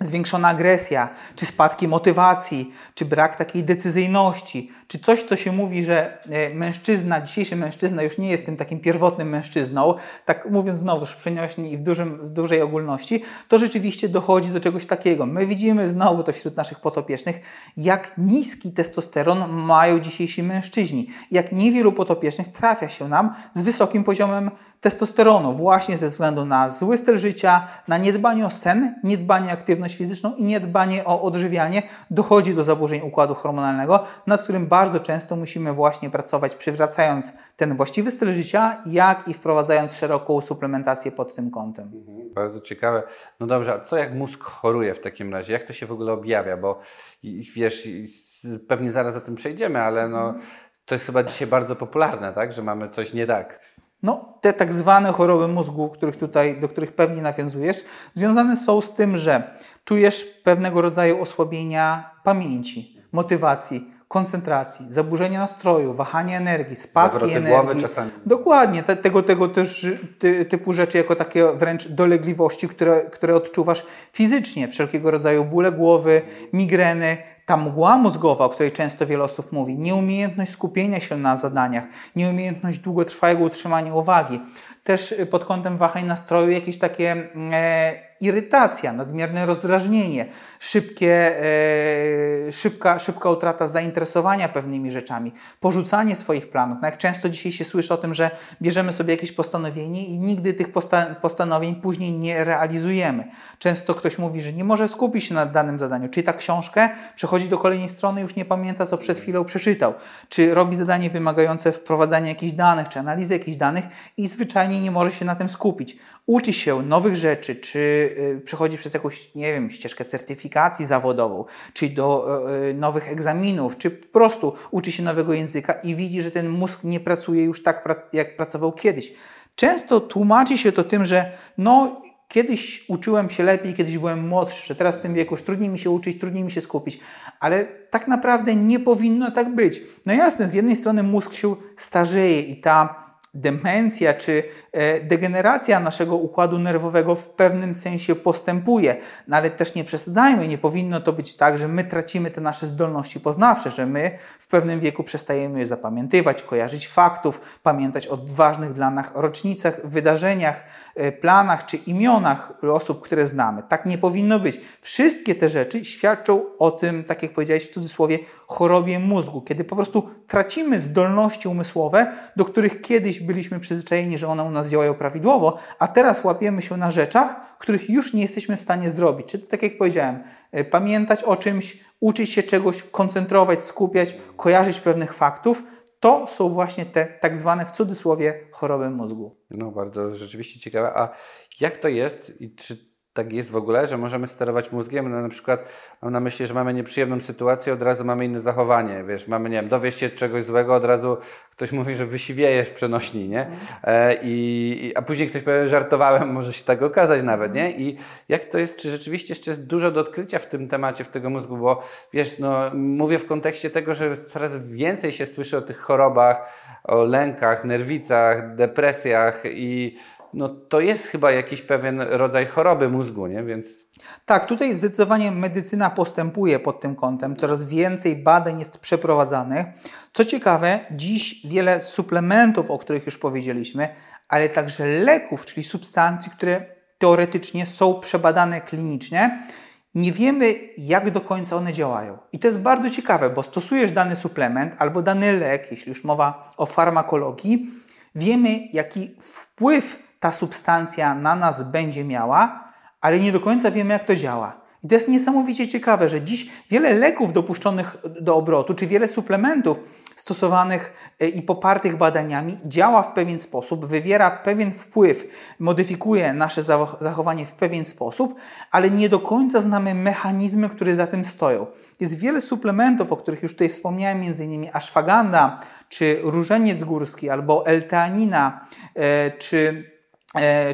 zwiększona agresja, czy spadki motywacji, czy brak takiej decyzyjności, czy coś, co się mówi, że e, mężczyzna, dzisiejszy mężczyzna już nie jest tym takim pierwotnym mężczyzną, tak mówiąc znowu w przenośni i w, w dużej ogólności, to rzeczywiście dochodzi do czegoś takiego. My widzimy znowu to wśród naszych potopiecznych, jak niski testosteron mają dzisiejsi mężczyźni, jak niewielu potopiecznych trafia się nam z wysokim poziomem testosteronu, właśnie ze względu na zły styl życia, na niedbanie o sen, niedbanie o aktywność fizyczną i niedbanie o odżywianie, dochodzi do zaburzeń układu hormonalnego, nad którym bardzo często musimy właśnie pracować, przywracając ten właściwy styl życia, jak i wprowadzając szeroką suplementację pod tym kątem. Mhm, bardzo ciekawe. No dobrze, a co jak mózg choruje w takim razie? Jak to się w ogóle objawia? Bo wiesz, pewnie zaraz o tym przejdziemy, ale no, to jest chyba dzisiaj bardzo popularne, tak? że mamy coś nie tak. No, te tak zwane choroby mózgu, których tutaj, do których pewnie nawiązujesz, związane są z tym, że czujesz pewnego rodzaju osłabienia pamięci, motywacji, koncentracji, zaburzenia nastroju, wahanie energii, spadki Zawroty energii. czasami. Dokładnie, te, tego, tego też ty, typu rzeczy jako takie wręcz dolegliwości, które, które odczuwasz fizycznie, wszelkiego rodzaju bóle głowy, migreny, ta mgła mózgowa, o której często wiele osób mówi, nieumiejętność skupienia się na zadaniach, nieumiejętność długotrwałego utrzymania uwagi, też pod kątem wahań nastroju jakieś takie e, irytacja, nadmierne rozdrażnienie, szybkie, e, szybka, szybka utrata zainteresowania pewnymi rzeczami, porzucanie swoich planów. No jak często dzisiaj się słyszy o tym, że bierzemy sobie jakieś postanowienie i nigdy tych posta postanowień później nie realizujemy. Często ktoś mówi, że nie może skupić się na danym zadaniu. Czyta książkę, przechodzi do kolejnej strony, już nie pamięta, co przed chwilą przeczytał. Czy robi zadanie wymagające wprowadzania jakichś danych, czy analizy jakichś danych i zwyczajnie nie może się na tym skupić uczy się nowych rzeczy, czy y, przechodzi przez jakąś, nie wiem, ścieżkę certyfikacji zawodową, czy do y, y, nowych egzaminów, czy po prostu uczy się nowego języka i widzi, że ten mózg nie pracuje już tak, jak pracował kiedyś. Często tłumaczy się to tym, że no, kiedyś uczyłem się lepiej, kiedyś byłem młodszy, że teraz w tym wieku już trudniej mi się uczyć, trudniej mi się skupić, ale tak naprawdę nie powinno tak być. No jasne, z jednej strony mózg się starzeje i ta demencja czy e, degeneracja naszego układu nerwowego w pewnym sensie postępuje, no ale też nie przesadzajmy, nie powinno to być tak, że my tracimy te nasze zdolności poznawcze, że my w pewnym wieku przestajemy je zapamiętywać, kojarzyć faktów, pamiętać o ważnych dla nas rocznicach, wydarzeniach, planach czy imionach osób, które znamy. Tak nie powinno być. Wszystkie te rzeczy świadczą o tym, tak jak powiedziałeś w cudzysłowie, chorobie mózgu, kiedy po prostu tracimy zdolności umysłowe, do których kiedyś byliśmy przyzwyczajeni, że one u nas działają prawidłowo, a teraz łapiemy się na rzeczach, których już nie jesteśmy w stanie zrobić. Czy tak jak powiedziałem, e, pamiętać o czymś, uczyć się czegoś, koncentrować, skupiać, kojarzyć pewnych faktów, to są właśnie te tak zwane w cudzysłowie choroby mózgu. No bardzo rzeczywiście ciekawe. A jak to jest i czy tak jest w ogóle, że możemy sterować mózgiem. No, na przykład mam na myśli, że mamy nieprzyjemną sytuację, od razu mamy inne zachowanie. Wiesz, mamy, nie wiem, dowiesz się czegoś złego, od razu ktoś mówi, że wysiwiejesz przenośni, nie? E, i, a później ktoś powie, żartowałem, może się tak okazać nawet, nie? I jak to jest, czy rzeczywiście jeszcze jest dużo do odkrycia w tym temacie, w tego mózgu, bo wiesz, no, mówię w kontekście tego, że coraz więcej się słyszy o tych chorobach, o lękach, nerwicach, depresjach i no to jest chyba jakiś pewien rodzaj choroby mózgu, nie? Więc Tak, tutaj zdecydowanie medycyna postępuje pod tym kątem. Coraz więcej badań jest przeprowadzanych. Co ciekawe, dziś wiele suplementów, o których już powiedzieliśmy, ale także leków, czyli substancji, które teoretycznie są przebadane klinicznie, nie wiemy, jak do końca one działają. I to jest bardzo ciekawe, bo stosujesz dany suplement albo dany lek, jeśli już mowa o farmakologii, wiemy, jaki wpływ ta substancja na nas będzie miała, ale nie do końca wiemy, jak to działa. I to jest niesamowicie ciekawe, że dziś wiele leków dopuszczonych do obrotu, czy wiele suplementów stosowanych e, i popartych badaniami działa w pewien sposób, wywiera pewien wpływ, modyfikuje nasze zachowanie w pewien sposób, ale nie do końca znamy mechanizmy, które za tym stoją. Jest wiele suplementów, o których już tutaj wspomniałem, m.in. ashwagandha, czy różeniec górski, albo L-teanina, e, czy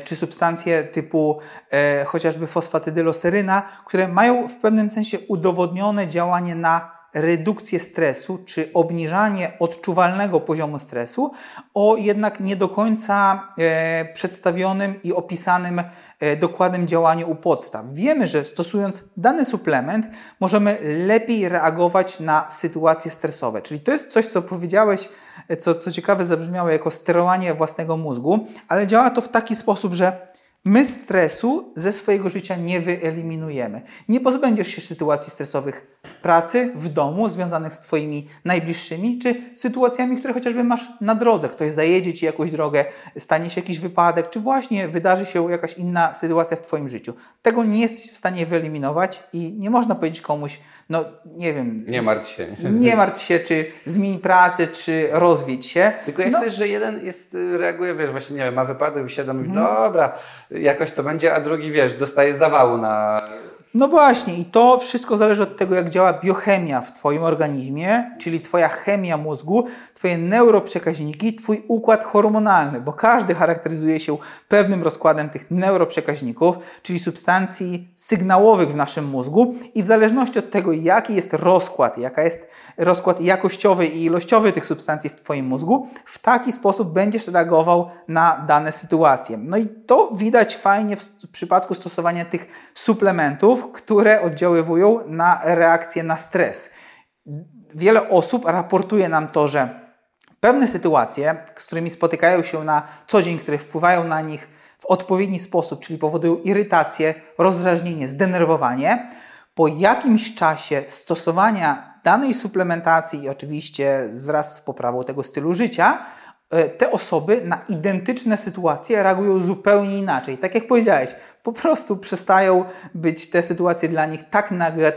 czy substancje typu e, chociażby fosfatydyloseryna, które mają w pewnym sensie udowodnione działanie na redukcję stresu czy obniżanie odczuwalnego poziomu stresu o jednak nie do końca e, przedstawionym i opisanym e, dokładnym działaniu u podstaw. Wiemy, że stosując dany suplement możemy lepiej reagować na sytuacje stresowe. Czyli to jest coś, co powiedziałeś, e, co, co ciekawe zabrzmiało jako sterowanie własnego mózgu, ale działa to w taki sposób, że My stresu ze swojego życia nie wyeliminujemy. Nie pozbędziesz się sytuacji stresowych w pracy, w domu, związanych z Twoimi najbliższymi, czy sytuacjami, które chociażby masz na drodze. Ktoś zajedzie Ci jakąś drogę, stanie się jakiś wypadek, czy właśnie wydarzy się jakaś inna sytuacja w Twoim życiu. Tego nie jesteś w stanie wyeliminować i nie można powiedzieć komuś, no nie wiem. Nie martw się. Nie martw się, czy zmień pracę, czy rozwiedź się. Tylko jak no. też, że jeden jest, y, reaguje, wiesz, właśnie nie wiem, ma wypadek, wysiada, mówi, hmm. dobra, jakoś to będzie, a drugi, wiesz, dostaje zawału na no właśnie, i to wszystko zależy od tego, jak działa biochemia w Twoim organizmie, czyli Twoja chemia mózgu, Twoje neuroprzekaźniki, Twój układ hormonalny, bo każdy charakteryzuje się pewnym rozkładem tych neuroprzekaźników, czyli substancji sygnałowych w naszym mózgu, i w zależności od tego, jaki jest rozkład, jaka jest rozkład jakościowy i ilościowy tych substancji w Twoim mózgu, w taki sposób będziesz reagował na dane sytuacje. No i to widać fajnie w przypadku stosowania tych suplementów, które oddziaływują na reakcję na stres. Wiele osób raportuje nam to, że pewne sytuacje, z którymi spotykają się na co dzień, które wpływają na nich w odpowiedni sposób, czyli powodują irytację, rozdrażnienie, zdenerwowanie, po jakimś czasie stosowania danej suplementacji i oczywiście wraz z poprawą tego stylu życia, te osoby na identyczne sytuacje reagują zupełnie inaczej. Tak jak powiedziałeś, po prostu przestają być te sytuacje dla nich tak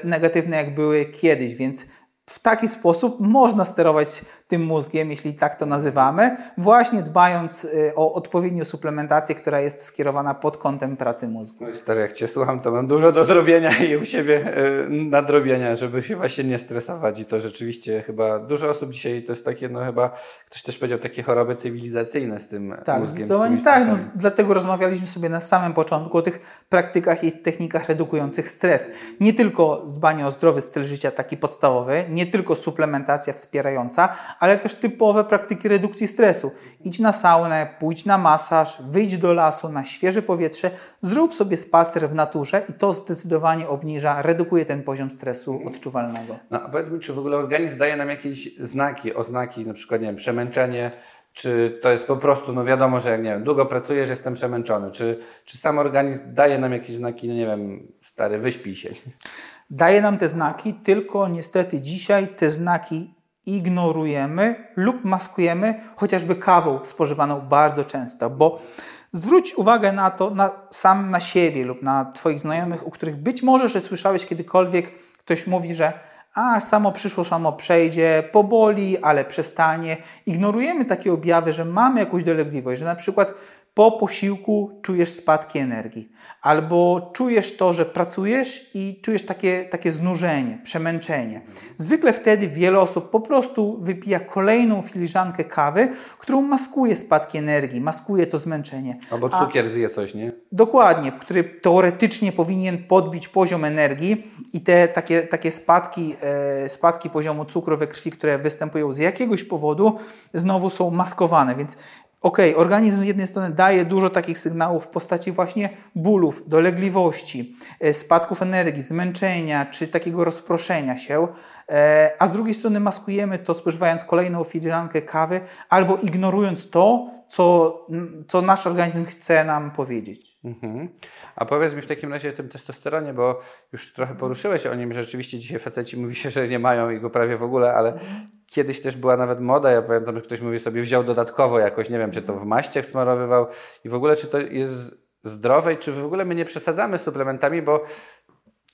negatywne, jak były kiedyś, więc w taki sposób można sterować tym mózgiem, jeśli tak to nazywamy, właśnie dbając y, o odpowiednią suplementację, która jest skierowana pod kątem pracy mózgu. No stary, jak Cię słucham, to mam dużo do zrobienia i u siebie y, nadrobienia, żeby się właśnie nie stresować i to rzeczywiście chyba dużo osób dzisiaj to jest takie, no chyba ktoś też powiedział, takie choroby cywilizacyjne z tym tak, mózgiem. Zdecydowanie tak, no, dlatego rozmawialiśmy sobie na samym początku o tych praktykach i technikach redukujących stres. Nie tylko dbanie o zdrowy styl życia, taki podstawowy, nie tylko suplementacja wspierająca, ale też typowe praktyki redukcji stresu. Idź na saunę, pójdź na masaż, wyjdź do lasu, na świeże powietrze, zrób sobie spacer w naturze i to zdecydowanie obniża, redukuje ten poziom stresu odczuwalnego. No a powiedz mi, czy w ogóle organizm daje nam jakieś znaki, oznaki, na przykład, nie wiem, przemęczenie, czy to jest po prostu, no wiadomo, że nie wiem, długo pracujesz, jestem przemęczony, czy, czy sam organizm daje nam jakieś znaki, no nie wiem, stary, wyśpij się. Daje nam te znaki, tylko niestety dzisiaj te znaki ignorujemy lub maskujemy chociażby kawą spożywaną bardzo często, bo zwróć uwagę na to na, sam na siebie lub na Twoich znajomych, u których być może, że słyszałeś kiedykolwiek, ktoś mówi, że a samo przyszło, samo przejdzie, poboli, ale przestanie. Ignorujemy takie objawy, że mamy jakąś dolegliwość, że na przykład po posiłku czujesz spadki energii, albo czujesz to, że pracujesz i czujesz takie, takie znużenie, przemęczenie. Zwykle wtedy wiele osób po prostu wypija kolejną filiżankę kawy, którą maskuje spadki energii, maskuje to zmęczenie. Albo cukier A, zje coś, nie? Dokładnie, który teoretycznie powinien podbić poziom energii i te takie, takie spadki, e, spadki poziomu cukru we krwi, które występują z jakiegoś powodu, znowu są maskowane, więc ok, organizm z jednej strony daje dużo takich sygnałów w postaci właśnie bólów, dolegliwości, e, spadków energii, zmęczenia czy takiego rozproszenia się, e, a z drugiej strony maskujemy to spożywając kolejną filiżankę kawy albo ignorując to, co, co nasz organizm chce nam powiedzieć. Mhm. A powiedz mi w takim razie o tym testosteronie, bo już trochę poruszyłeś o nim, że rzeczywiście dzisiaj faceci mówi się, że nie mają i go prawie w ogóle, ale kiedyś też była nawet moda, ja pamiętam, że ktoś mówi sobie wziął dodatkowo jakoś, nie wiem, czy to w maściach smarowywał i w ogóle czy to jest zdrowe i czy w ogóle my nie przesadzamy z suplementami, bo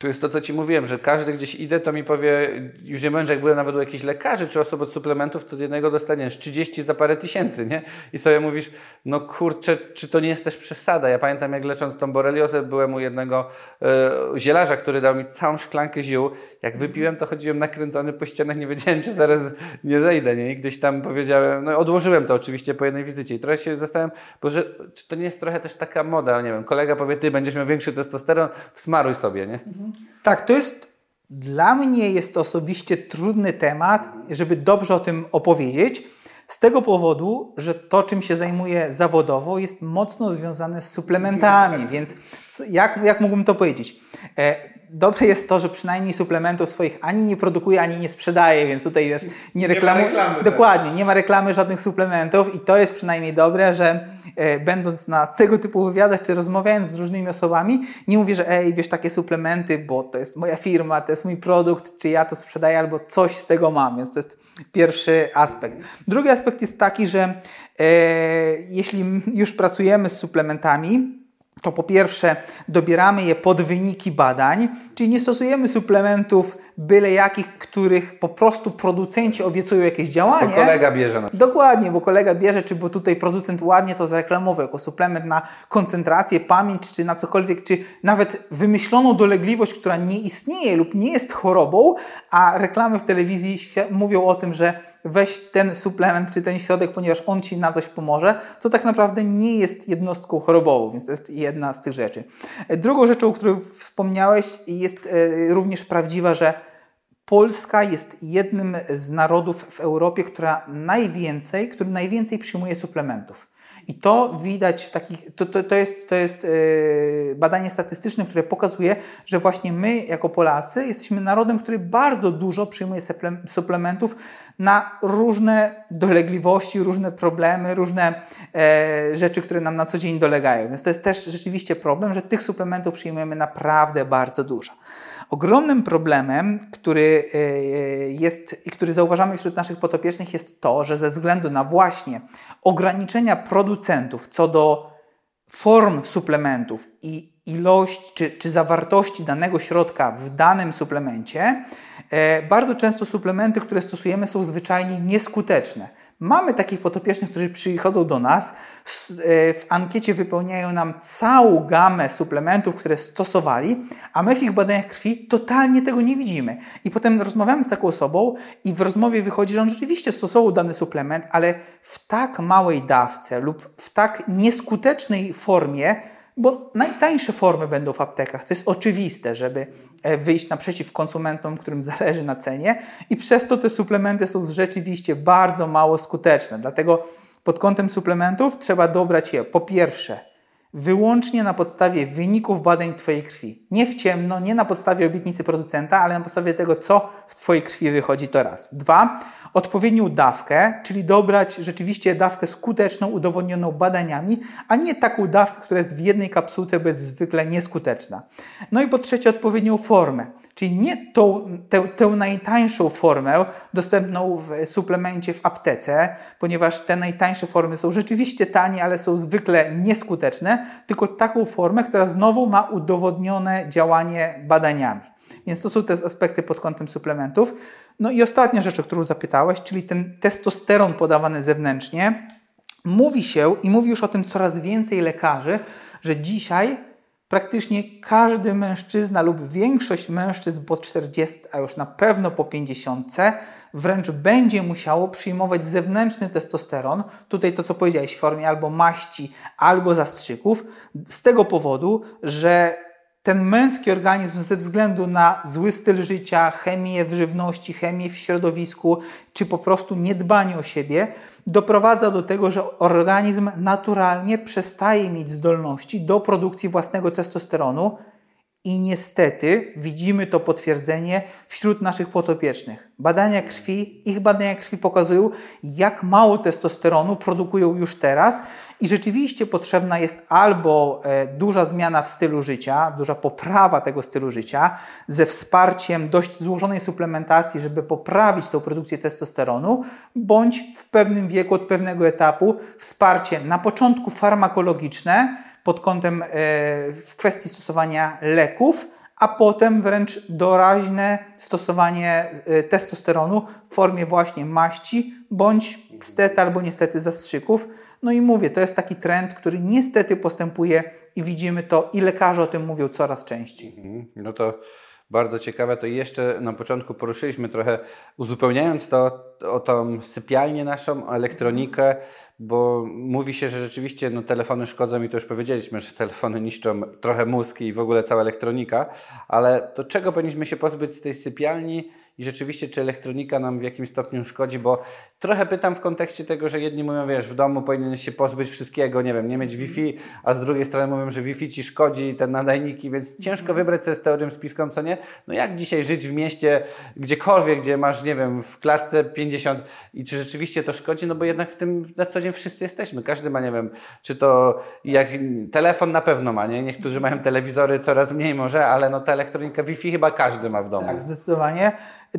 tu jest to, co Ci mówiłem, że każdy gdzieś idę, to mi powie, już nie będzie, jak byłem nawet u jakichś lekarzy czy osób od suplementów, to jednego dostaniesz 30 za parę tysięcy, nie? I sobie mówisz, no kurczę, czy to nie jest też przesada? Ja pamiętam, jak lecząc tą boreliozę, byłem u jednego e, zielarza, który dał mi całą szklankę ziół. Jak wypiłem, to chodziłem nakręcony po ścianach, nie wiedziałem, czy zaraz nie zejdę, nie? I gdzieś tam powiedziałem, no odłożyłem to oczywiście po jednej wizycie i trochę się zastanawiam, bo że, czy to nie jest trochę też taka moda, nie wiem, kolega powie, ty będziesz miał większy testosteron, smaruj sobie, nie? Mhm. Tak, to jest dla mnie jest to osobiście trudny temat, żeby dobrze o tym opowiedzieć. Z tego powodu, że to, czym się zajmuję zawodowo, jest mocno związane z suplementami, więc jak, jak mógłbym to powiedzieć? E, dobre jest to, że przynajmniej suplementów swoich ani nie produkuje, ani nie sprzedaje, więc tutaj wiesz, nie reklamuje. Tak. Dokładnie, tak. nie ma reklamy żadnych suplementów i to jest przynajmniej dobre, że e, będąc na tego typu wywiadach, czy rozmawiając z różnymi osobami, nie mówię, że ej, bierz takie suplementy, bo to jest moja firma, to jest mój produkt, czy ja to sprzedaję, albo coś z tego mam, więc to jest pierwszy aspekt. Drugi aspekt jest taki, że e, jeśli już pracujemy z suplementami, to po pierwsze dobieramy je pod wyniki badań, czyli nie stosujemy suplementów byle jakich, których po prostu producenci obiecują jakieś działanie. Bo kolega bierze. Na Dokładnie, bo kolega bierze, czy bo tutaj producent ładnie to zareklamował jako suplement na koncentrację, pamięć, czy na cokolwiek, czy nawet wymyśloną dolegliwość, która nie istnieje lub nie jest chorobą, a reklamy w telewizji mówią o tym, że weź ten suplement czy ten środek, ponieważ on Ci na coś pomoże, co tak naprawdę nie jest jednostką chorobową, więc to jest jedna z tych rzeczy. Drugą rzeczą, o której wspomniałeś, jest e, również prawdziwa, że Polska jest jednym z narodów w Europie, która najwięcej, który najwięcej przyjmuje suplementów. I to widać w takich, to, to, to jest, to jest yy, badanie statystyczne, które pokazuje, że właśnie my jako Polacy jesteśmy narodem, który bardzo dużo przyjmuje suplementów na różne dolegliwości, różne problemy, różne e, rzeczy, które nam na co dzień dolegają. Więc to jest też rzeczywiście problem, że tych suplementów przyjmujemy naprawdę bardzo dużo. Ogromnym problemem, który e, jest i który zauważamy wśród naszych potopiecznych jest to, że ze względu na właśnie ograniczenia producentów co do form suplementów i ilość czy, czy zawartości danego środka w danym suplemencie, e, bardzo często suplementy, które stosujemy są zwyczajnie nieskuteczne. Mamy takich potopiecznych, którzy przychodzą do nas, e, w ankiecie wypełniają nam całą gamę suplementów, które stosowali, a my w ich badaniach krwi totalnie tego nie widzimy. I potem rozmawiamy z taką osobą i w rozmowie wychodzi, że on rzeczywiście stosował dany suplement, ale w tak małej dawce lub w tak nieskutecznej formie, bo najtańsze formy będą w aptekach. To jest oczywiste, żeby e, wyjść naprzeciw konsumentom, którym zależy na cenie i przez to te suplementy są rzeczywiście bardzo mało skuteczne. Dlatego pod kątem suplementów trzeba dobrać je po pierwsze wyłącznie na podstawie wyników badań Twojej krwi. Nie w ciemno, nie na podstawie obietnicy producenta, ale na podstawie tego, co w Twojej krwi wychodzi to raz. Dwa, odpowiednią dawkę, czyli dobrać rzeczywiście dawkę skuteczną, udowodnioną badaniami, a nie taką dawkę, która jest w jednej kapsułce, bo jest zwykle nieskuteczna. No i po trzecie, odpowiednią formę, czyli nie tą, tę, tę najtańszą formę dostępną w suplemencie w aptece, ponieważ te najtańsze formy są rzeczywiście tanie, ale są zwykle nieskuteczne, tylko taką formę, która znowu ma udowodnione działanie badaniami. Więc to są te aspekty pod kątem suplementów. No i ostatnia rzecz, o którą zapytałeś, czyli ten testosteron podawany zewnętrznie. Mówi się i mówi już o tym coraz więcej lekarzy, że dzisiaj praktycznie każdy mężczyzna lub większość mężczyzn po 40, a już na pewno po 50, wręcz będzie musiało przyjmować zewnętrzny testosteron, tutaj to co powiedziałeś, w formie albo maści, albo zastrzyków, z tego powodu, że ten męski organizm ze względu na zły styl życia, chemię w żywności, chemię w środowisku, czy po prostu niedbanie o siebie, doprowadza do tego, że organizm naturalnie przestaje mieć zdolności do produkcji własnego testosteronu, i niestety widzimy to potwierdzenie wśród naszych potopiecznych. Badania krwi, ich badania krwi pokazują, jak mało testosteronu produkują już teraz i rzeczywiście potrzebna jest albo e, duża zmiana w stylu życia, duża poprawa tego stylu życia ze wsparciem dość złożonej suplementacji, żeby poprawić tę produkcję testosteronu, bądź w pewnym wieku, od pewnego etapu wsparcie na początku farmakologiczne, pod kątem e, w kwestii stosowania leków, a potem wręcz doraźne stosowanie e, testosteronu w formie właśnie maści bądź stety albo niestety zastrzyków. No i mówię, to jest taki trend, który niestety postępuje i widzimy to i lekarze o tym mówią coraz częściej. Mhm. No to bardzo ciekawe. To jeszcze na początku poruszyliśmy trochę, uzupełniając to o tą sypialnię naszą, o elektronikę, bo mówi się, że rzeczywiście no, telefony szkodzą i to już powiedzieliśmy, że telefony niszczą trochę mózg i w ogóle cała elektronika, ale to czego powinniśmy się pozbyć z tej sypialni? I rzeczywiście czy elektronika nam w jakimś stopniu szkodzi, bo trochę pytam w kontekście tego, że jedni mówią, wiesz, w domu powinieneś się pozbyć wszystkiego, nie wiem, nie mieć Wi-Fi, a z drugiej strony mówią, że Wi-Fi ci szkodzi, te nadajniki, więc ciężko wybrać co jest teorią spiską, co nie. No jak dzisiaj żyć w mieście, gdziekolwiek, gdzie masz, nie wiem, w klatce 50 i czy rzeczywiście to szkodzi, no bo jednak w tym na co dzień wszyscy jesteśmy, każdy ma, nie wiem, czy to jak telefon na pewno ma, nie? Niektórzy mają telewizory coraz mniej może, ale no ta elektronika Wi-Fi chyba każdy ma w domu. Tak, zdecydowanie.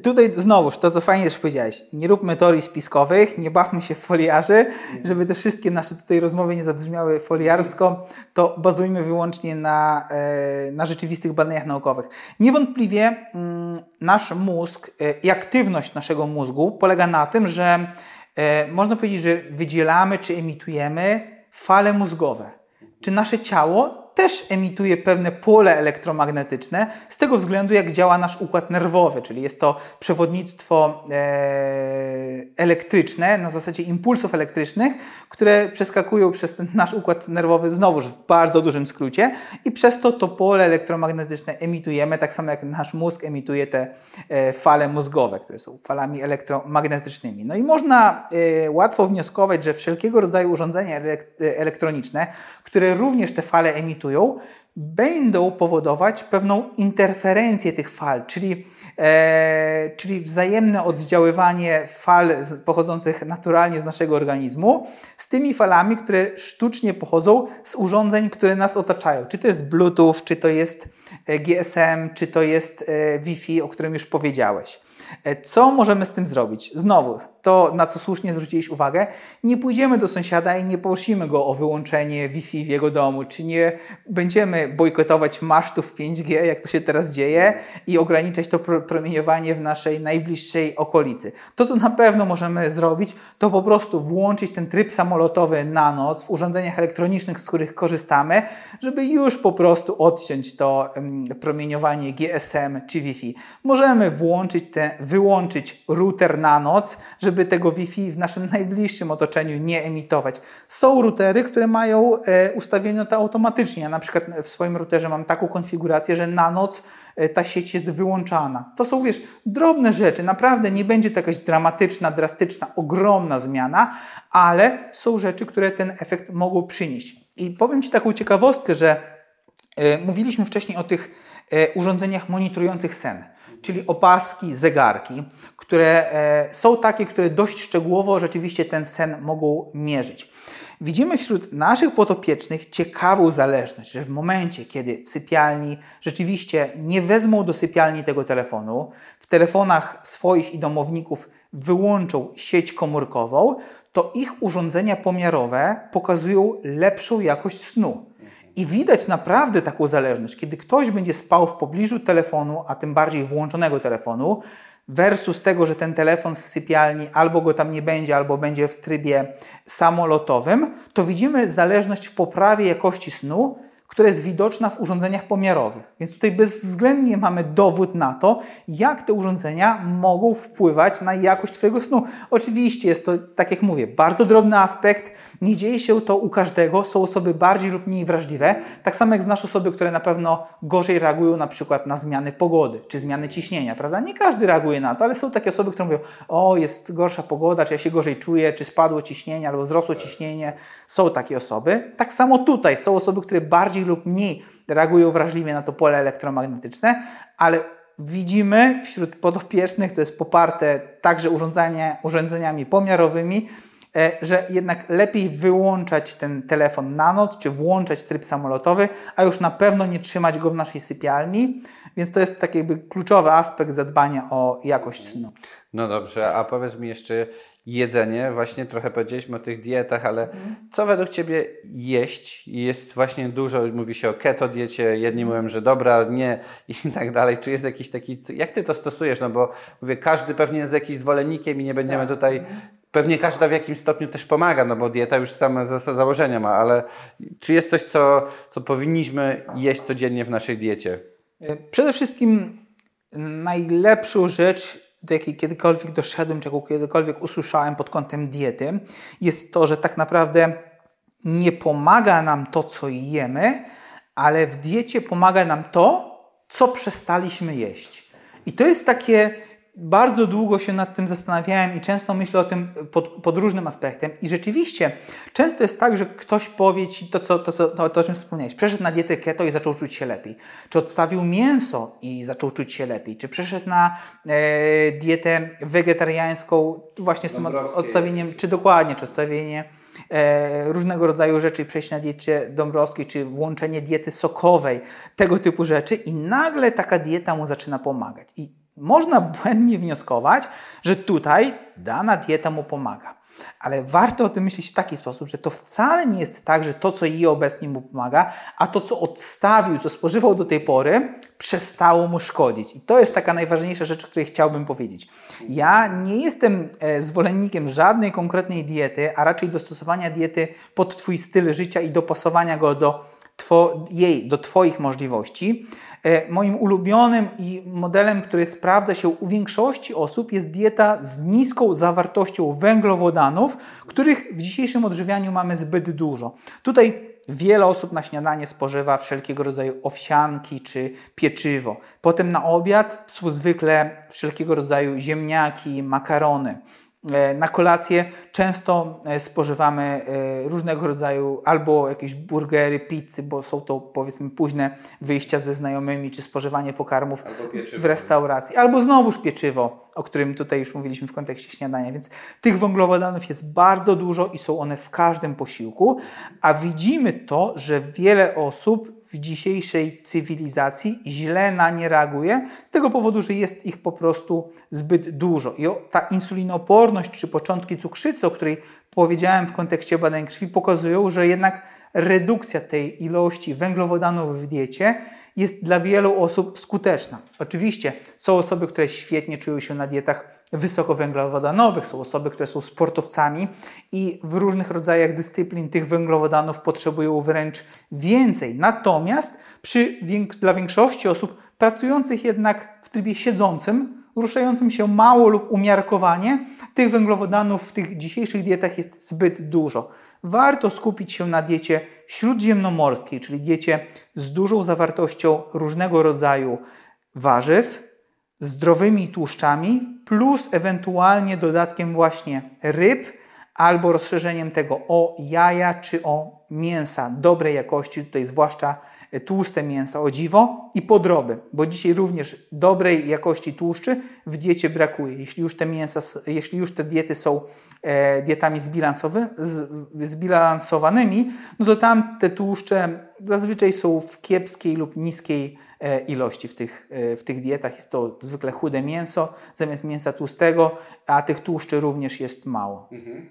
Tutaj znowuż to, co fajnie też powiedziałeś, nie róbmy teorii spiskowych, nie bawmy się w foliarzy, żeby te wszystkie nasze tutaj rozmowy nie zabrzmiały foliarsko, to bazujmy wyłącznie na, e, na rzeczywistych badaniach naukowych. Niewątpliwie mm, nasz mózg e, i aktywność naszego mózgu polega na tym, że e, można powiedzieć, że wydzielamy czy emitujemy fale mózgowe. Czy nasze ciało też emituje pewne pole elektromagnetyczne z tego względu, jak działa nasz układ nerwowy, czyli jest to przewodnictwo e, elektryczne na zasadzie impulsów elektrycznych, które przeskakują przez ten nasz układ nerwowy znowuż w bardzo dużym skrócie i przez to to pole elektromagnetyczne emitujemy, tak samo jak nasz mózg emituje te e, fale mózgowe, które są falami elektromagnetycznymi. No i można e, łatwo wnioskować, że wszelkiego rodzaju urządzenia elektroniczne, które również te fale emitują, emitują, będą powodować pewną interferencję tych fal, czyli, e, czyli wzajemne oddziaływanie fal pochodzących naturalnie z naszego organizmu z tymi falami, które sztucznie pochodzą z urządzeń, które nas otaczają. Czy to jest Bluetooth, czy to jest e, GSM, czy to jest e, Wi-Fi, o którym już powiedziałeś. E, co możemy z tym zrobić? Znowu, to na co słusznie zwróciłeś uwagę, nie pójdziemy do sąsiada i nie prosimy go o wyłączenie Wi-Fi w jego domu, czy nie będziemy bojkotować masztów 5G, jak to się teraz dzieje, i ograniczać to promieniowanie w naszej najbliższej okolicy. To, co na pewno możemy zrobić, to po prostu włączyć ten tryb samolotowy na noc w urządzeniach elektronicznych, z których korzystamy, żeby już po prostu odciąć to promieniowanie GSM czy Wi-Fi. Możemy włączyć te wyłączyć router na noc, żeby tego Wi-Fi w naszym najbliższym otoczeniu nie emitować. Są routery, które mają e, ustawione to automatycznie. Ja na przykład w swoim routerze mam taką konfigurację, że na noc e, ta sieć jest wyłączana. To są, wiesz, drobne rzeczy. Naprawdę nie będzie to jakaś dramatyczna, drastyczna, ogromna zmiana, ale są rzeczy, które ten efekt mogą przynieść. I powiem Ci taką ciekawostkę, że e, mówiliśmy wcześniej o tych urządzeniach monitorujących sen czyli opaski, zegarki, które e, są takie, które dość szczegółowo rzeczywiście ten sen mogą mierzyć. Widzimy wśród naszych potopiecznych ciekawą zależność, że w momencie, kiedy w sypialni rzeczywiście nie wezmą do sypialni tego telefonu, w telefonach swoich i domowników wyłączą sieć komórkową, to ich urządzenia pomiarowe pokazują lepszą jakość snu. I widać naprawdę taką zależność, kiedy ktoś będzie spał w pobliżu telefonu, a tym bardziej włączonego telefonu, versus tego, że ten telefon z sypialni albo go tam nie będzie, albo będzie w trybie samolotowym, to widzimy zależność w poprawie jakości snu, która jest widoczna w urządzeniach pomiarowych. Więc tutaj bezwzględnie mamy dowód na to, jak te urządzenia mogą wpływać na jakość Twojego snu. Oczywiście jest to, tak jak mówię, bardzo drobny aspekt, nie dzieje się to u każdego, są osoby bardziej lub mniej wrażliwe, tak samo jak znasz osoby, które na pewno gorzej reagują na przykład na zmiany pogody, czy zmiany ciśnienia, prawda? Nie każdy reaguje na to, ale są takie osoby, które mówią, o jest gorsza pogoda, czy ja się gorzej czuję, czy spadło ciśnienie, albo wzrosło ciśnienie. Są takie osoby. Tak samo tutaj są osoby, które bardziej lub mniej reagują wrażliwie na to pole elektromagnetyczne, ale widzimy wśród podopiecznych, to jest poparte także urządzenia, urządzeniami pomiarowymi, że jednak lepiej wyłączać ten telefon na noc, czy włączać tryb samolotowy, a już na pewno nie trzymać go w naszej sypialni. Więc to jest taki jakby kluczowy aspekt zadbania o jakość snu. No dobrze, a powiedz mi jeszcze jedzenie, właśnie trochę powiedzieliśmy o tych dietach, ale co według Ciebie jeść? Jest właśnie dużo, mówi się o keto diecie, jedni mówią, że dobra, nie i tak dalej. Czy jest jakiś taki, jak Ty to stosujesz? No bo mówię, każdy pewnie jest jakimś zwolennikiem i nie będziemy tak. tutaj. Pewnie każda w jakimś stopniu też pomaga, no bo dieta już same założenia ma, ale czy jest coś, co, co powinniśmy jeść codziennie w naszej diecie? Przede wszystkim najlepszą rzecz, do jakiej kiedykolwiek doszedłem, czego kiedykolwiek usłyszałem pod kątem diety, jest to, że tak naprawdę nie pomaga nam to, co jemy, ale w diecie pomaga nam to, co przestaliśmy jeść. I to jest takie bardzo długo się nad tym zastanawiałem i często myślę o tym pod, pod, różnym aspektem. I rzeczywiście często jest tak, że ktoś powie ci to, co, to, co, to, to, o czym wspomniałeś. Przeszedł na dietę keto i zaczął czuć się lepiej. Czy odstawił mięso i zaczął czuć się lepiej. Czy przeszedł na e, dietę wegetariańską właśnie z tym od, odstawieniem, czy dokładnie, czy odstawienie e, różnego rodzaju rzeczy, przejść na diecie dąbrowskiej, czy włączenie diety sokowej, tego typu rzeczy i nagle taka dieta mu zaczyna pomagać. I można błędnie wnioskować, że tutaj dana dieta mu pomaga. Ale warto o tym myśleć w taki sposób, że to wcale nie jest tak, że to, co je obecnie mu pomaga, a to, co odstawił, co spożywał do tej pory, przestało mu szkodzić. I to jest taka najważniejsza rzecz, o której chciałbym powiedzieć. Ja nie jestem e, zwolennikiem żadnej konkretnej diety, a raczej dostosowania diety pod Twój styl życia i dopasowania go do two, jej, do Twoich możliwości. E, moim ulubionym i modelem, który sprawdza się u większości osób, jest dieta z niską zawartością węglowodanów, których w dzisiejszym odżywianiu mamy zbyt dużo. Tutaj Wiele osób na śniadanie spożywa wszelkiego rodzaju owsianki czy pieczywo. Potem na obiad są zwykle wszelkiego rodzaju ziemniaki, makarony. E, na kolację. Często e, spożywamy e, różnego rodzaju albo jakieś burgery, pizzy, bo są to powiedzmy późne wyjścia ze znajomymi, czy spożywanie pokarmów w restauracji, albo znowuż pieczywo, o którym tutaj już mówiliśmy w kontekście śniadania. Więc tych węglowodanów jest bardzo dużo i są one w każdym posiłku, a widzimy to, że wiele osób w dzisiejszej cywilizacji źle na nie reaguje, z tego powodu, że jest ich po prostu zbyt dużo. I ta insulinooporność czy początki cukrzycy, o której powiedziałem w kontekście badań krwi, pokazują, że jednak redukcja tej ilości węglowodanów w diecie jest dla wielu osób skuteczna. Oczywiście są osoby, które świetnie czują się na dietach wysokowęglowodanowych, są osoby, które są sportowcami i w różnych rodzajach dyscyplin tych węglowodanów potrzebują wręcz więcej. Natomiast przy, dla większości osób pracujących jednak w trybie siedzącym, ruszającym się mało lub umiarkowanie, tych węglowodanów w tych dzisiejszych dietach jest zbyt dużo warto skupić się na diecie śródziemnomorskiej, czyli diecie z dużą zawartością różnego rodzaju warzyw, zdrowymi tłuszczami, plus ewentualnie dodatkiem właśnie ryb albo rozszerzeniem tego o jaja czy o mięsa dobrej jakości, tutaj zwłaszcza tłuste mięsa, o dziwo, i podroby, bo dzisiaj również dobrej jakości tłuszczy w diecie brakuje. Jeśli już te mięsa, jeśli już te diety są e, dietami zbilansowanymi, no to tam te tłuszcze zazwyczaj są w kiepskiej lub niskiej e, ilości w tych, e, w tych dietach. Jest to zwykle chude mięso zamiast mięsa tłustego, a tych tłuszczy również jest mało. Mhm.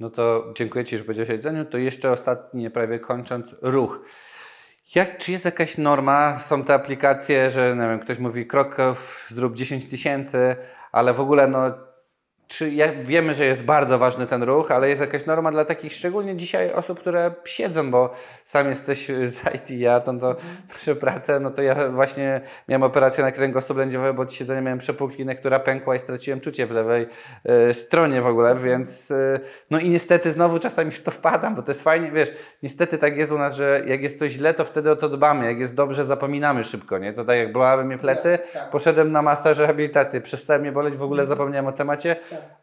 No to dziękuję Ci, że powiedziałeś o jedzeniu. To jeszcze ostatnie, prawie kończąc, ruch. Jak, czy jest jakaś norma? Są te aplikacje, że nie wiem, ktoś mówi kroków, zrób 10 tysięcy, ale w ogóle no, czy ja, wiemy, że jest bardzo ważny ten ruch, ale jest jakaś norma dla takich szczególnie dzisiaj osób, które siedzą, bo sam jesteś z IT, ja to, to nasze pracę, no to ja właśnie miałem operację na kręgosłup lędźwiowy, bo od siedzenia miałem przepuklinę, która pękła i straciłem czucie w lewej y, stronie w ogóle, więc y, no i niestety znowu czasami w to wpadam, bo to jest fajnie, wiesz, niestety tak jest u nas, że jak jest coś źle, to wtedy o to dbamy, jak jest dobrze, zapominamy szybko, nie? To tak jak bolały mnie plecy, tak. poszedłem na masaż rehabilitację, przestałem mnie boleć, w ogóle zapomniałem o temacie,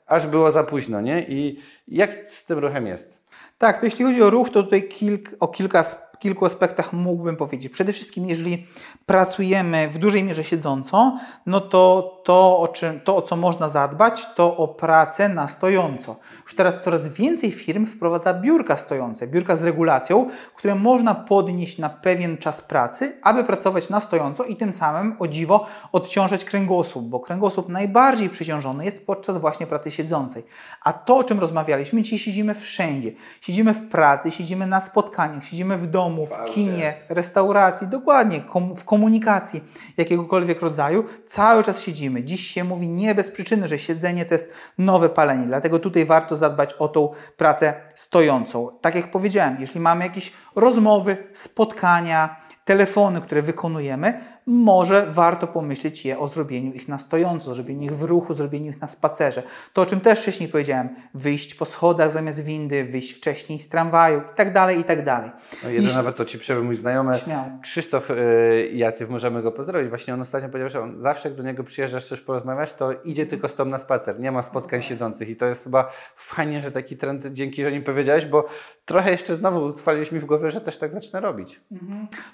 aż było za późno, nie? I jak z tym ruchem jest? Tak, to jeśli chodzi o ruch, to tutaj kilk, o kilka, kilku aspektach mógłbym powiedzieć. Przede wszystkim, jeżeli pracujemy w dużej mierze siedząco, no to to, o, czym, to, o co można zadbać, to o pracę na stojąco. Już teraz coraz więcej firm wprowadza biurka stojące, biurka z regulacją, które można podnieść na pewien czas pracy, aby pracować na stojąco i tym samym, o dziwo, odciążać kręgosłup, bo kręgosłup najbardziej przeciążony jest podczas właśnie pracy siedzącej. A to, o czym rozmawialiśmy, dzisiaj siedzimy wszędzie. Siedzimy w pracy, siedzimy na spotkaniach, siedzimy w domu, w kinie, restauracji, dokładnie, kom w komunikacji jakiegokolwiek rodzaju, cały czas siedzimy. Dziś się mówi nie bez przyczyny, że siedzenie to jest nowe palenie, dlatego tutaj warto zadbać o tą pracę stojącą. Tak jak powiedziałem, jeśli mamy jakieś rozmowy, spotkania, telefony, które wykonujemy, może warto pomyśleć je o zrobieniu ich na stojąco, zrobieniu ich w ruchu, zrobieniu ich na spacerze. To, o czym też wcześniej powiedziałem, wyjść po schodach zamiast windy, wyjść wcześniej z tramwaju i tak dalej, i tak dalej. No jeden nawet to Ci przerwę, mój znajomy Śmiało. Krzysztof yy, Jaciew, możemy go pozdrowić. Właśnie on ostatnio powiedział, że on zawsze jak do niego przyjeżdżasz coś porozmawiać, to idzie tylko z na spacer, nie ma spotkań siedzących i to jest chyba fajnie, że taki trend, dzięki, że nim powiedziałeś, bo trochę jeszcze znowu utrwaliłeś mi w głowie, że też tak zacznę robić.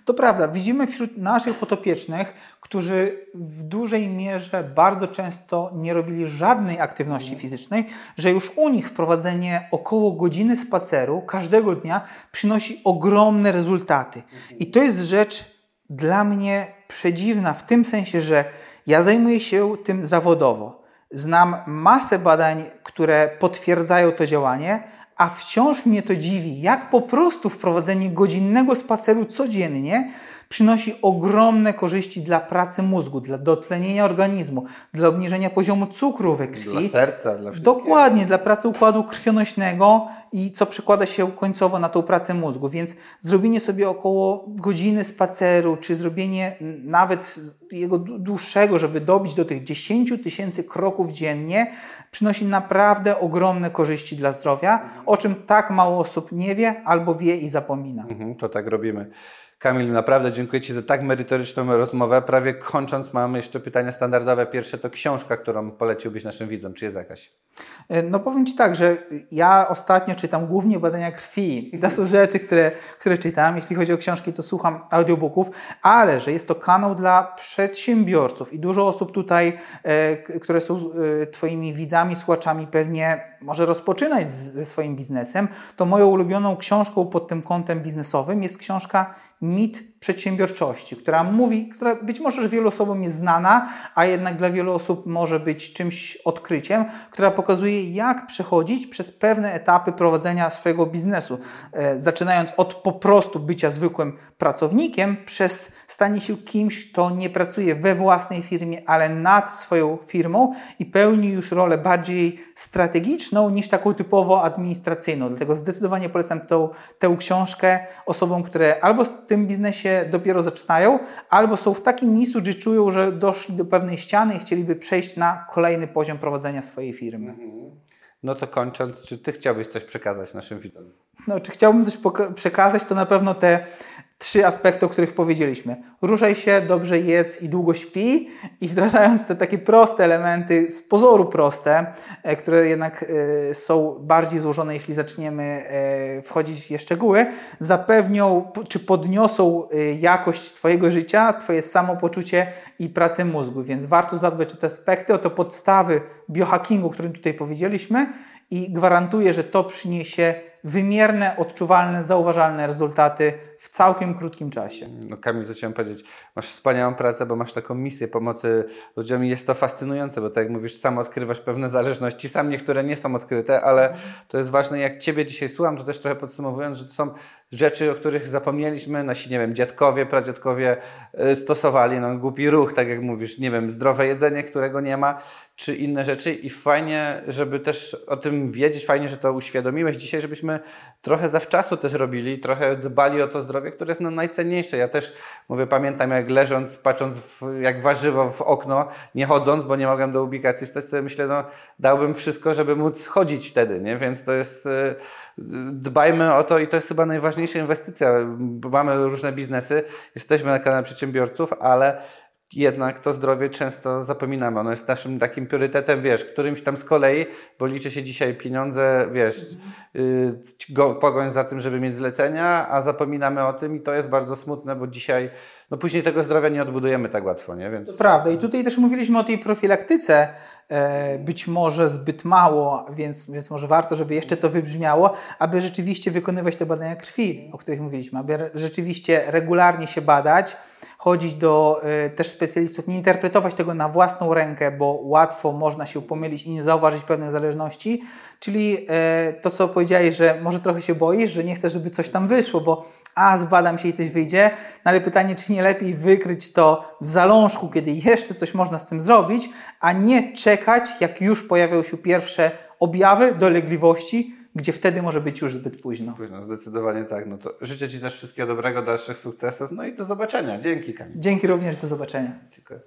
To prawda, widzimy wśród naszych potopiecznych, którzy w dużej mierze bardzo często nie robili żadnej aktywności fizycznej, że już u nich wprowadzenie około godziny spaceru każdego dnia przynosi ogromne rezultaty. I to jest rzecz dla mnie przedziwna w tym sensie, że ja zajmuję się tym zawodowo. Znam masę badań, które potwierdzają to działanie, a wciąż mnie to dziwi, jak po prostu wprowadzenie godzinnego spaceru codziennie przynosi ogromne korzyści dla pracy mózgu, dla dotlenienia organizmu, dla obniżenia poziomu cukru we krwi. Dla serca, dla wszystkiego. Dokładnie, dla pracy układu krwionośnego i co przekłada się końcowo na tą pracę mózgu. Więc zrobienie sobie około godziny spaceru, czy zrobienie nawet jego dłuższego, żeby dobić do tych 10 tysięcy kroków dziennie, przynosi naprawdę ogromne korzyści dla zdrowia, o czym tak mało osób nie wie albo wie i zapomina. Mhm, to tak robimy. Kamil, naprawdę dziękuję Ci za tak merytoryczną rozmowę. Prawie kończąc, mam jeszcze pytania standardowe. Pierwsze to książka, którą poleciłbyś naszym widzom. Czy jest jakaś? No powiem Ci tak, że ja ostatnio czytam głównie badania krwi. To są rzeczy, które, które czytam. Jeśli chodzi o książki, to słucham audiobooków, ale że jest to kanał dla przedsiębiorców i dużo osób tutaj, e, które są e, Twoimi widzami, słuchaczami, pewnie może rozpoczynać ze swoim biznesem, to moją ulubioną książką pod tym kątem biznesowym jest książka Mit przedsiębiorczości, która mówi, która być może wielu osobom jest znana, a jednak dla wielu osób może być czymś odkryciem, która pokazuje, jak przechodzić przez pewne etapy prowadzenia swojego biznesu. E, zaczynając od po prostu bycia zwykłym pracownikiem, przez stanie się kimś, kto nie pracuje we własnej firmie, ale nad swoją firmą i pełni już rolę bardziej strategiczną niż taką typowo administracyjną. Dlatego zdecydowanie polecam tą, tę książkę osobom, które albo w tym biznesie dopiero zaczynają, albo są w takim miejscu, gdzie czują, że doszli do pewnej ściany i chcieliby przejść na kolejny poziom prowadzenia swojej firmy. No to kończąc, czy Ty chciałbyś coś przekazać naszym widzom? No, czy chciałbym coś przekazać, to na pewno te trzy aspekty, o których powiedzieliśmy. Ruszaj się, dobrze jedz i długo śpi i wdrażając te takie proste elementy, z pozoru proste, e, które jednak e, są bardziej złożone, jeśli zaczniemy e, wchodzić w szczegóły, zapewnią czy podniosą jakość Twojego życia, Twoje samopoczucie i pracę mózgu. Więc warto zadbać o te aspekty, o te podstawy biohackingu, o którym tutaj powiedzieliśmy i gwarantuję, że to przyniesie wymierne, odczuwalne, zauważalne rezultaty w całkiem krótkim czasie. No Kamil, co chciałem powiedzieć, masz wspaniałą pracę, bo masz taką misję pomocy ludziom i jest to fascynujące, bo tak jak mówisz, sam odkrywasz pewne zależności, sam niektóre nie są odkryte, ale to jest ważne, jak Ciebie dzisiaj słucham, to też trochę podsumowując, że to są rzeczy, o których zapomnieliśmy, nasi, nie wiem, dziadkowie, pradziadkowie y, stosowali, no głupi ruch, tak jak mówisz, nie wiem, zdrowe jedzenie, którego nie ma, czy inne rzeczy i fajnie, żeby też o tym wiedzieć, fajnie, że to uświadomiłeś dzisiaj, żebyśmy trochę zawczasu też robili, trochę dbali o to zdrowie, które jest nam najcenniejsze. Ja też mówię, pamiętam jak leżąc, patrząc w, jak warzywo w okno, nie chodząc, bo nie mogłem do ubikacji stać, sobie myślę, no dałbym wszystko, żeby móc chodzić wtedy, nie? Więc to jest, y, dbajmy o to i to jest chyba najważniejsza inwestycja, mamy różne biznesy, jesteśmy na kanale przedsiębiorców, ale jednak to zdrowie często zapominamy. Ono jest naszym takim priorytetem, wiesz, którymś tam z kolei, bo liczy się dzisiaj pieniądze, wiesz, yy, go, pogoń za tym, żeby mieć zlecenia, a zapominamy o tym i to jest bardzo smutne, bo dzisiaj, no później tego zdrowia nie odbudujemy tak łatwo, nie? Więc... To prawda. I tutaj też mówiliśmy o tej profilaktyce, e, być może zbyt mało, więc, więc może warto, żeby jeszcze to wybrzmiało, aby rzeczywiście wykonywać te badania krwi, o których mówiliśmy, aby rzeczywiście regularnie się badać, chodzić do e, też specjalistów, nie interpretować tego na własną rękę, bo łatwo można się pomylić i nie zauważyć pewnych zależności. Czyli e, to, co powiedziałeś, że może trochę się boisz, że nie chcesz, żeby coś tam wyszło, bo a zbadam się i coś wyjdzie, no ale pytanie, czy nie lepiej wykryć to w zalążku, kiedy jeszcze coś można z tym zrobić, a nie czekać, jak już pojawią się pierwsze objawy dolegliwości, gdzie wtedy może być już zbyt późno. Późno, zdecydowanie tak. No to życzę Ci też wszystkiego dobrego, dalszych sukcesów, no i do zobaczenia. Dzięki Kamil. Dzięki również, do zobaczenia. Dziękuję.